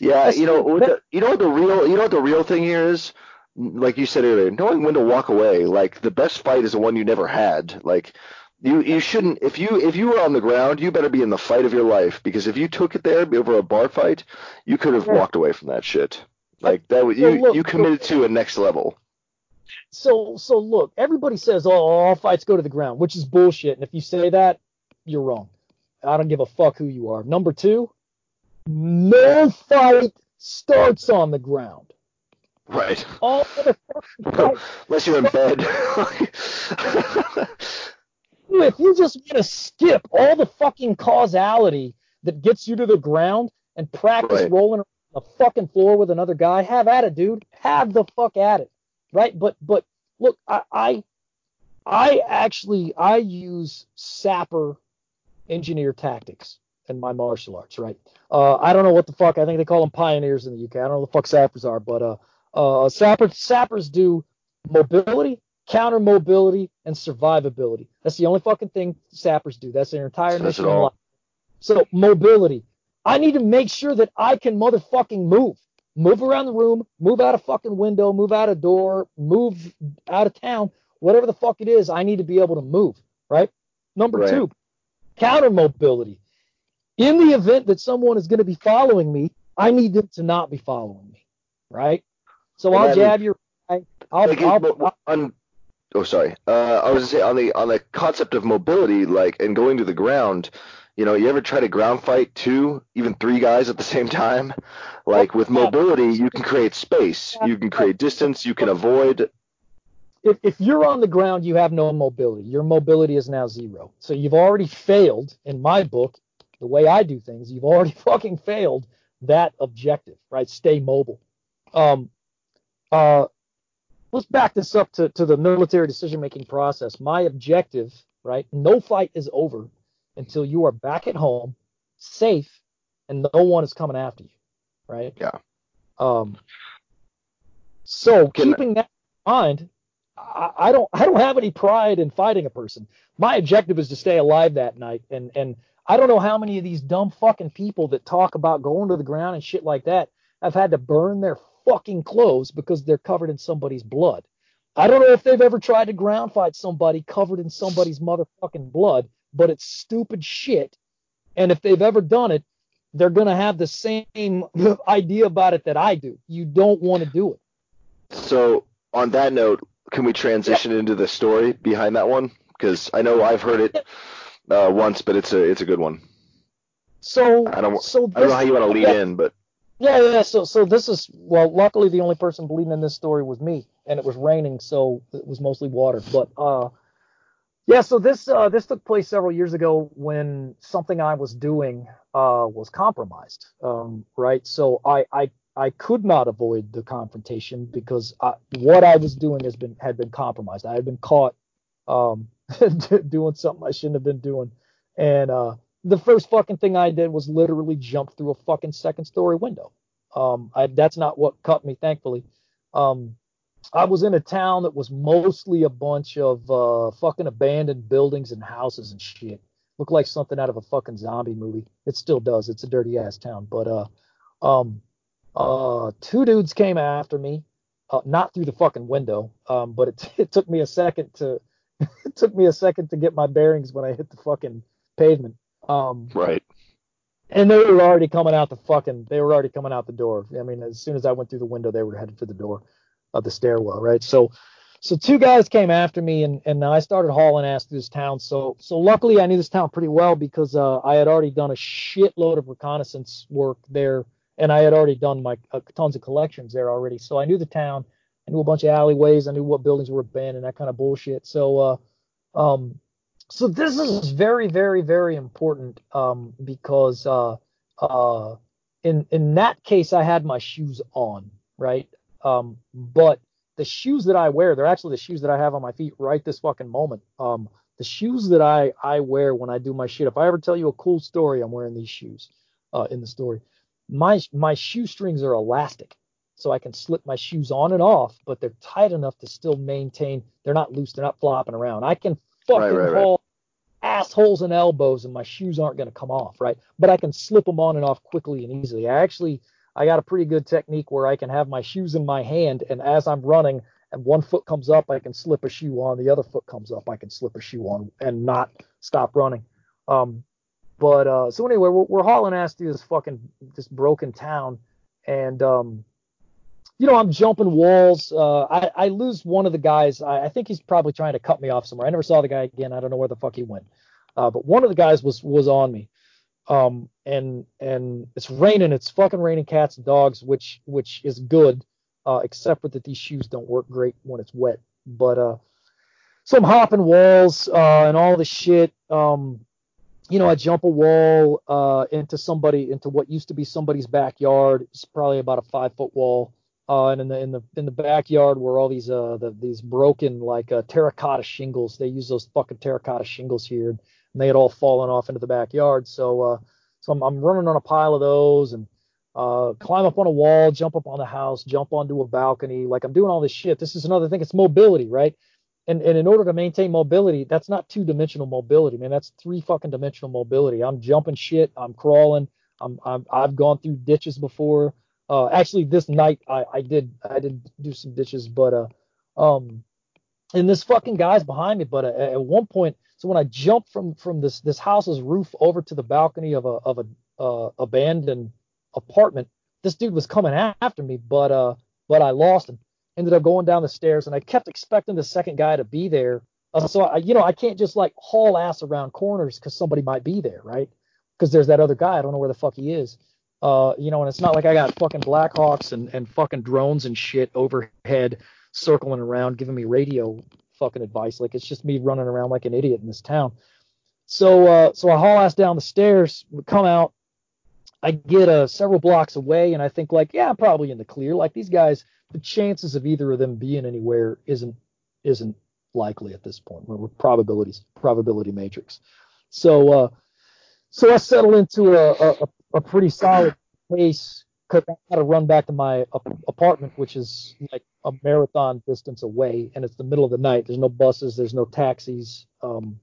yeah, That's you know, what the, you know what the real, you know what the real thing here is. Like you said earlier, knowing when to walk away. Like the best fight is the one you never had. Like you, you shouldn't. If you if you were on the ground, you better be in the fight of your life because if you took it there over a bar fight, you could have walked away from that shit. Like that, would- Well, you look, you committed to a next level. so so look, everybody says oh all fights go to the ground, which is bullshit. And if you say that, you're wrong. I don't give a fuck who you are. Number two, no fight starts on the ground. Right. All fights. Unless you're in bed. If you just want to skip all the fucking causality that gets you to the ground and practice Right. rolling on the fucking floor with another guy, have at it, dude. Have the fuck at it. Right? But but look, I I, I actually I use sapper engineer tactics in my martial arts, right? Uh, I don't know what the fuck. I think they call them pioneers in the UK. I don't know what the fuck sappers are, but uh, uh, sappers sappers do mobility, counter mobility, and survivability. That's the only fucking thing sappers do. That's their entire mission in life. So mobility. I need to make sure that I can motherfucking move. Move around the room, move out a fucking window, move out a door, move out of town, whatever the fuck it is, I need to be able to move, right? Number Right. two, counter mobility. In the event that someone is going to be following me, I need them to not be following me, right? So And I'll jab your. I'll, Like, I'll, I'll- oh, sorry. Uh, I was say on the on the concept of mobility, like and going to the ground. You know, you ever try to ground fight two, even three guys at the same time? Like with mobility, you can create space, you can create distance, you can avoid. if, if you're on the ground, you have no mobility. Your mobility is now zero. So you've already failed, in my book, the way I do things, you've already fucking failed that objective, right? Stay mobile. Um, uh, let's back this up to, to the military decision making process. My objective, right? No fight is over until you are back at home, safe, and no one is coming after you, right? Yeah. Um, so Can- keeping that in mind, I, I don't I don't have any pride in fighting a person. My objective is to stay alive that night, and and I don't know how many of these dumb fucking people that talk about going to the ground and shit like that have had to burn their fucking clothes because they're covered in somebody's blood. I don't know if they've ever tried to ground fight somebody covered in somebody's motherfucking blood, but it's stupid shit. And if they've ever done it, they're gonna have the same idea about it that I do. You don't want to do it. So on that note, can we transition into the story behind that one? Because I know I've heard it uh, once, but it's a it's a good one. So I don't so I don't know how you want to lead yeah, in, but Yeah, yeah. So, so this is well. Luckily, the only person bleeding in this story was me, and it was raining, so it was mostly water. But uh, Yeah, so this uh, this took place several years ago when something I was doing uh, was compromised, um, right? So I, I I could not avoid the confrontation because I, what I was doing has been had been compromised. I had been caught um, doing something I shouldn't have been doing, and uh, the first fucking thing I did was literally jump through a fucking second story window. Um, I, that's not what cut me, thankfully. Um, I was in a town that was mostly a bunch of uh, fucking abandoned buildings and houses and shit. Looked like something out of a fucking zombie movie. It still does. It's a dirty ass town. But uh, um, uh, two dudes came after me, uh, not through the fucking window. Um, but it, it took me a second to it took me a second to get my bearings when I hit the fucking pavement. Um, right. And they were already coming out the fucking. They were already coming out the door. I mean, as soon as I went through the window, they were headed for the door of the stairwell, right? So, so two guys came after me, and and I started hauling ass through this town. So, so luckily I knew this town pretty well because uh, I had already done a shitload of reconnaissance work there, and I had already done my uh, tons of collections there already. So I knew the town. I knew a bunch of alleyways. I knew what buildings were abandoned, that kind of bullshit. So, uh, um, so this is very, very, very important um, because uh, uh, in in that case I had my shoes on, right? Um, but the shoes that I wear, they're actually the shoes that I have on my feet right this fucking moment. Um, the shoes that I I wear when I do my shit. If I ever tell you a cool story, I'm wearing these shoes uh, in the story. My my shoestrings are elastic, so I can slip my shoes on and off, but they're tight enough to still maintain. They're not loose. They're not flopping around. I can fucking right, right, haul right. assholes and elbows, and my shoes aren't going to come off, right? But I can slip them on and off quickly and easily. I actually I got a pretty good technique where I can have my shoes in my hand, and as I'm running, and one foot comes up, I can slip a shoe on. The other foot comes up, I can slip a shoe on and not stop running. Um, but uh, so anyway, we're, we're hauling ass through this fucking this broken town, and um, you know I'm jumping walls. Uh, I I lose one of the guys. I, I think he's probably trying to cut me off somewhere. I never saw the guy again. I don't know where the fuck he went. Uh, but one of the guys was was on me, um, and and it's raining. It's fucking raining cats and dogs, which which is good, uh, except for that these shoes don't work great when it's wet. But uh, so I'm hopping walls uh, and all this shit. Um, you know, I jump a wall uh, into somebody into what used to be somebody's backyard. It's probably about a five foot wall. Uh, and in the in the in the backyard were all these uh the, these broken like uh, terracotta shingles. They use those fucking terracotta shingles here and they had all fallen off into the backyard. So uh, so I'm, I'm running on a pile of those and uh, climb up on a wall, jump up on the house, jump onto a balcony. Like I'm doing all this shit. This is another thing. It's mobility, right? And and in order to maintain mobility, that's not two dimensional mobility, man. That's three fucking dimensional mobility. I'm jumping shit. I'm crawling. I'm, I'm I've gone through ditches before. Uh, actually, this night I, I did I did do some ditches, but uh, um, and this fucking guy's behind me. But uh, at one point, so when I jumped from from this this house's roof over to the balcony of a of a uh, abandoned apartment, this dude was coming after me, but uh but I lost him. Ended up going down the stairs, and I kept expecting the second guy to be there. Uh, so I, you know, I can't just like haul ass around corners because somebody might be there, right? Because there's that other guy. I don't know where the fuck he is. Uh, you know, and it's not like I got fucking Blackhawks and and fucking drones and shit overhead circling around giving me radio fucking advice. Like it's just me running around like an idiot in this town. So uh, so I haul ass down the stairs, come out. I get uh, several blocks away, and I think like, yeah, I'm probably in the clear. Like these guys, the chances of either of them being anywhere isn't isn't likely at this point. We're, probabilities probability matrix. So uh, so I settle into a, a, a pretty solid pace because I got to run back to my apartment, which is like a marathon distance away, and it's the middle of the night. There's no buses, there's no taxis, um,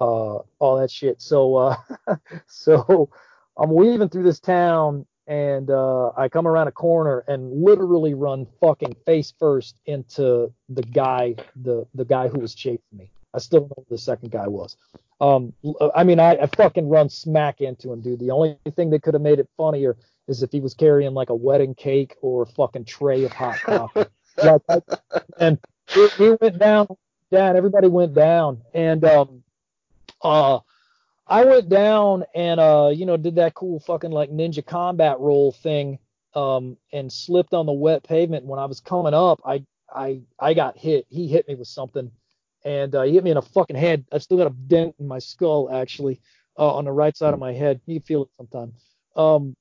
uh, all that shit. So, uh, so I'm weaving through this town, and uh, I come around a corner and literally run fucking face first into the guy, the the guy who was chasing me. I still don't know who the second guy was. Um, I mean, I, I fucking run smack into him, dude. The only thing that could have made it funnier is if he was carrying like a wedding cake or a fucking tray of hot coffee. like, and he went down, down. Everybody went down, and um, uh, I went down and uh, you know, did that cool fucking like ninja combat roll thing, um, and slipped on the wet pavement. When I was coming up, I I I got hit. He hit me with something, and uh, he hit me in the fucking head. I've still got a dent in my skull actually uh, on the right side of my head. You feel it sometimes. Um,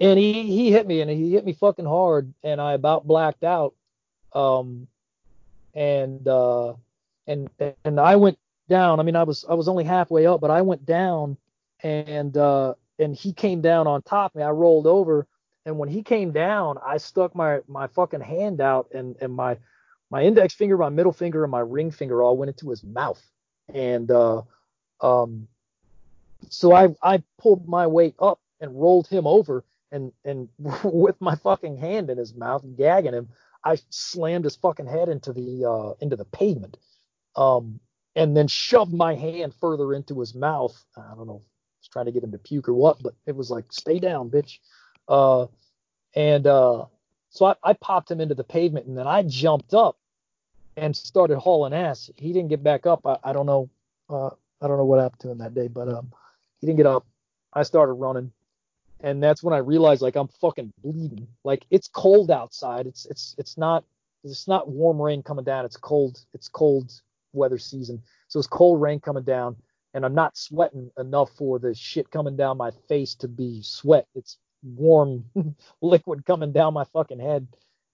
and he he hit me and he hit me fucking hard, and I about blacked out. Um, and uh, and and I went down. I mean, I was I was only halfway up, but I went down, and uh, and he came down on top of me. I rolled over, and when he came down, I stuck my my fucking hand out, and and my my index finger, my middle finger, and my ring finger all went into his mouth, and uh, um, so I I pulled my weight up and rolled him over, and and with my fucking hand in his mouth, gagging him, I slammed his fucking head into the uh, into the pavement, um, and then shoved my hand further into his mouth. I don't know, I was trying to get him to puke or what, but it was like, stay down, bitch. Uh, and uh, so I, I popped him into the pavement, and then I jumped up and started hauling ass. He didn't get back up. I, I don't know. Uh, I don't know what happened to him that day, but um, he didn't get up. I started running, and that's when I realized like I'm fucking bleeding. Like it's cold outside. It's it's it's not it's not warm rain coming down. It's cold. It's cold weather season. So it's cold rain coming down, and I'm not sweating enough for the shit coming down my face to be sweat. It's warm liquid coming down my fucking head,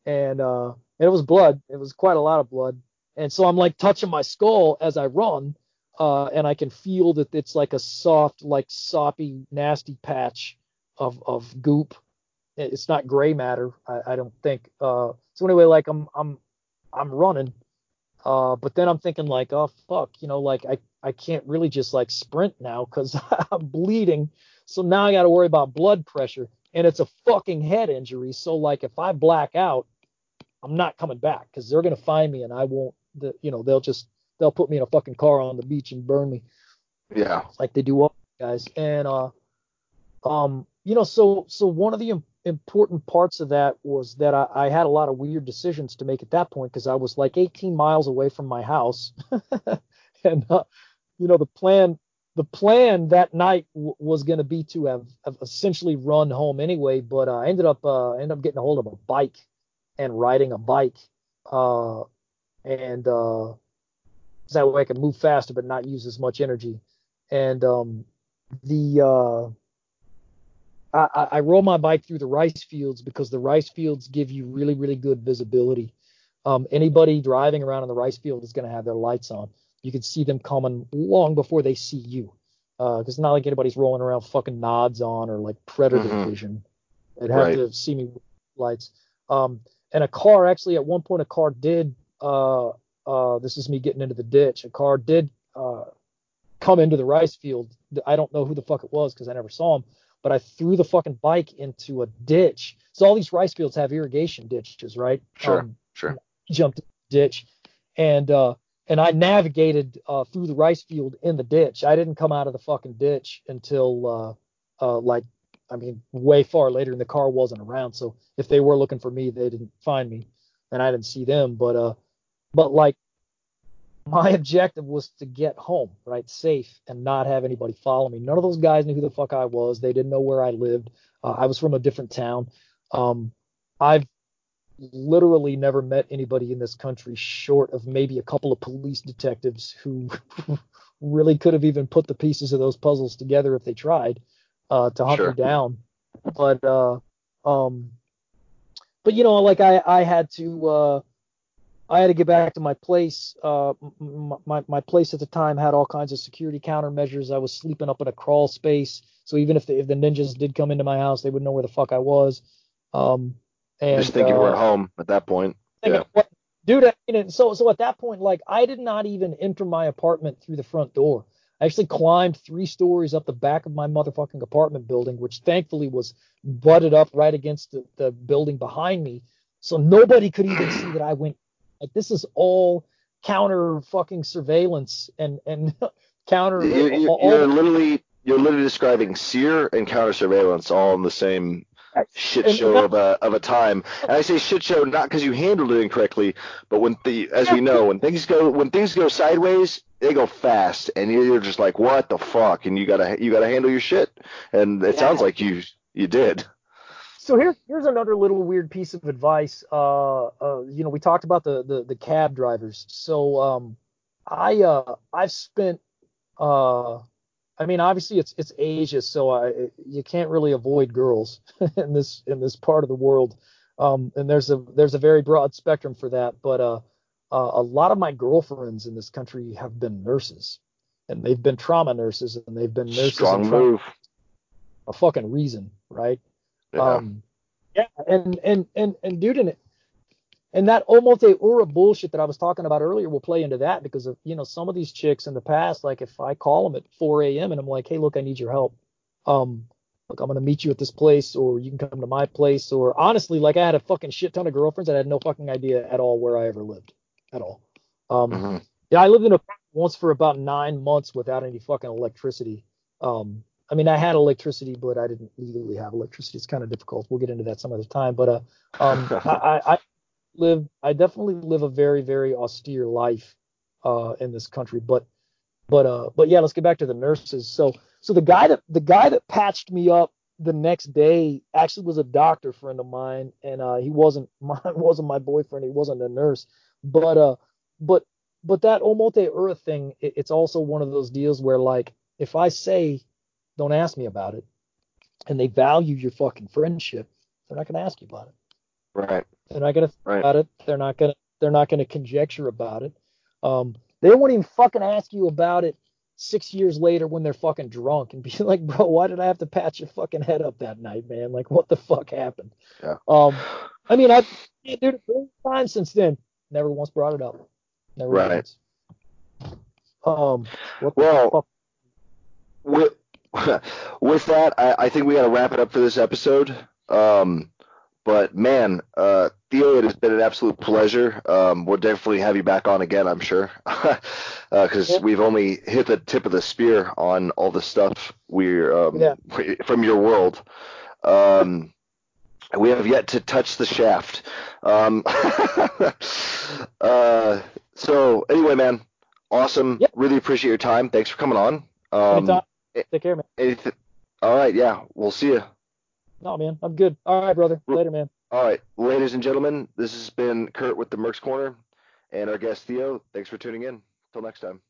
and uh, and it was blood. It was quite a lot of blood. And so I'm like touching my skull as I run, uh, and I can feel that it's like a soft, like soppy, nasty patch of of goop. It's not gray matter, I, I don't think. Uh, so anyway, like I'm I'm I'm running, uh, but then I'm thinking like, oh fuck, you know, like I I can't really just like sprint now because I'm bleeding. So now I got to worry about blood pressure, and it's a fucking head injury. So like if I black out, I'm not coming back because they're gonna find me and I won't. The, you know, they'll just they'll put me in a fucking car on the beach and burn me. Yeah. Like they do all guys. And uh, um, you know, so so one of the important parts of that was that I, I had a lot of weird decisions to make at that point because I was like 18 miles away from my house, and uh, you know the plan the plan that night w- was going to be to have, have, essentially run home anyway, but uh, I ended up uh, ended up getting a hold of a bike and riding a bike, uh, and uh, that way I could move faster but not use as much energy. And um, the uh, I, I roll my bike through the rice fields because the rice fields give you really really good visibility. Um, anybody driving around in the rice field is going to have their lights on. You can see them coming long before they see you. Because uh, it's not like anybody's rolling around fucking nods on or like predator mm-hmm. vision. They'd have right. to see me with lights. Um, and a car actually at one point a car did uh uh this is me getting into the ditch a car did uh come into the rice field i don't know who the fuck it was because i never saw him but i threw the fucking bike into a ditch so all these rice fields have irrigation ditches right sure um, sure jumped the ditch and uh and I navigated uh, through the rice field in the ditch. I didn't come out of the fucking ditch until uh, uh, like I mean, way far later, and the car wasn't around. So if they were looking for me, they didn't find me, and I didn't see them. But uh, but like my objective was to get home, right, safe, and not have anybody follow me. None of those guys knew who the fuck I was. They didn't know where I lived. Uh, I was from a different town. Um, I've literally never met anybody in this country short of maybe a couple of police detectives who really could have even put the pieces of those puzzles together if they tried uh, to hunt sure. me down. But uh, um, but you know, like I I had to uh, I had to get back to my place. Uh, my my place at the time had all kinds of security countermeasures. I was sleeping up in a crawl space, so even if the if the ninjas did come into my house, they would know where the fuck I was. Um, and, just thinking uh, you weren't home at that point. Yeah. What, dude, you know, so so at that point, like I did not even enter my apartment through the front door. I actually climbed three stories up the back of my motherfucking apartment building, which thankfully was butted up right against the, the building behind me. So nobody could even see that I went. Like this is all counter fucking surveillance and and counter. All, you're literally you're literally describing SERE and counter surveillance all in the same shit show of a of a time. And I say shit show not because you handled it incorrectly, but when the as we know when things go when things go sideways, they go fast, and you're just like what the fuck, and you gotta you gotta handle your shit. And it yeah. sounds like you you did. So here's here's another little weird piece of advice. Uh, uh, you know, we talked about the, the the cab drivers. So um, I uh I've spent uh I mean obviously it's it's Asia so I you can't really avoid girls in this in this part of the world um and there's a there's a very broad spectrum for that but uh, uh a lot of my girlfriends in this country have been nurses and they've been trauma nurses and they've been nurses Strong move. a fucking reason right Yeah. um yeah and and and and dude and and that omote ura bullshit that I was talking about earlier will play into that because of you know some of these chicks in the past, like if I call them at 4 a.m. and I'm like, hey, look, I need your help. Um, look, I'm gonna meet you at this place, or you can come to my place, or honestly, like I had a fucking shit ton of girlfriends that had no fucking idea at all where I ever lived, at all. Um, Mhm. yeah, I lived in a once for about nine months without any fucking electricity. Um, I mean, I had electricity, but I didn't legally have electricity. It's kind of difficult. We'll get into that some other time. But uh, um, I, I, I live, I definitely live a very, very austere life uh, in this country. But, but, uh, but yeah, let's get back to the nurses. So, so the guy that the guy that patched me up the next day actually was a doctor friend of mine, and uh, he wasn't my wasn't my boyfriend. He wasn't a nurse, but uh, but but that Omote Ura thing, it, it's also one of those deals where like if I say don't ask me about it, and they value your fucking friendship, they're not gonna ask you about it. Right. They're not gonna think Right. about it. They're not gonna they're not gonna conjecture about it. Um, they won't even fucking ask you about it six years later when they're fucking drunk and be like, bro, why did I have to patch your fucking head up that night, man? Like, what the fuck happened? Yeah. Um, I mean, I yeah, dude, million since then, never once brought it up. Never Right. once. Um, what the Well, fuck? with with that, I, I think we got to wrap it up for this episode. Um, but man, uh, Theo, it has been an absolute pleasure. Um, we'll definitely have you back on again, I'm sure, because Yeah. we've only hit the tip of the spear on all the stuff we're um, Yeah. from your world. Um, we have yet to touch the shaft. Um, uh, so anyway, man, awesome. Yeah. Really appreciate your time. Thanks for coming on. Um, Take care, man. anything, all right, yeah, we'll see you. No, man, I'm good. All right, brother. Later, man. All right, ladies and gentlemen, this has been Kurt with the Mercs Corner and our guest Theo. Thanks for tuning in. Till next time.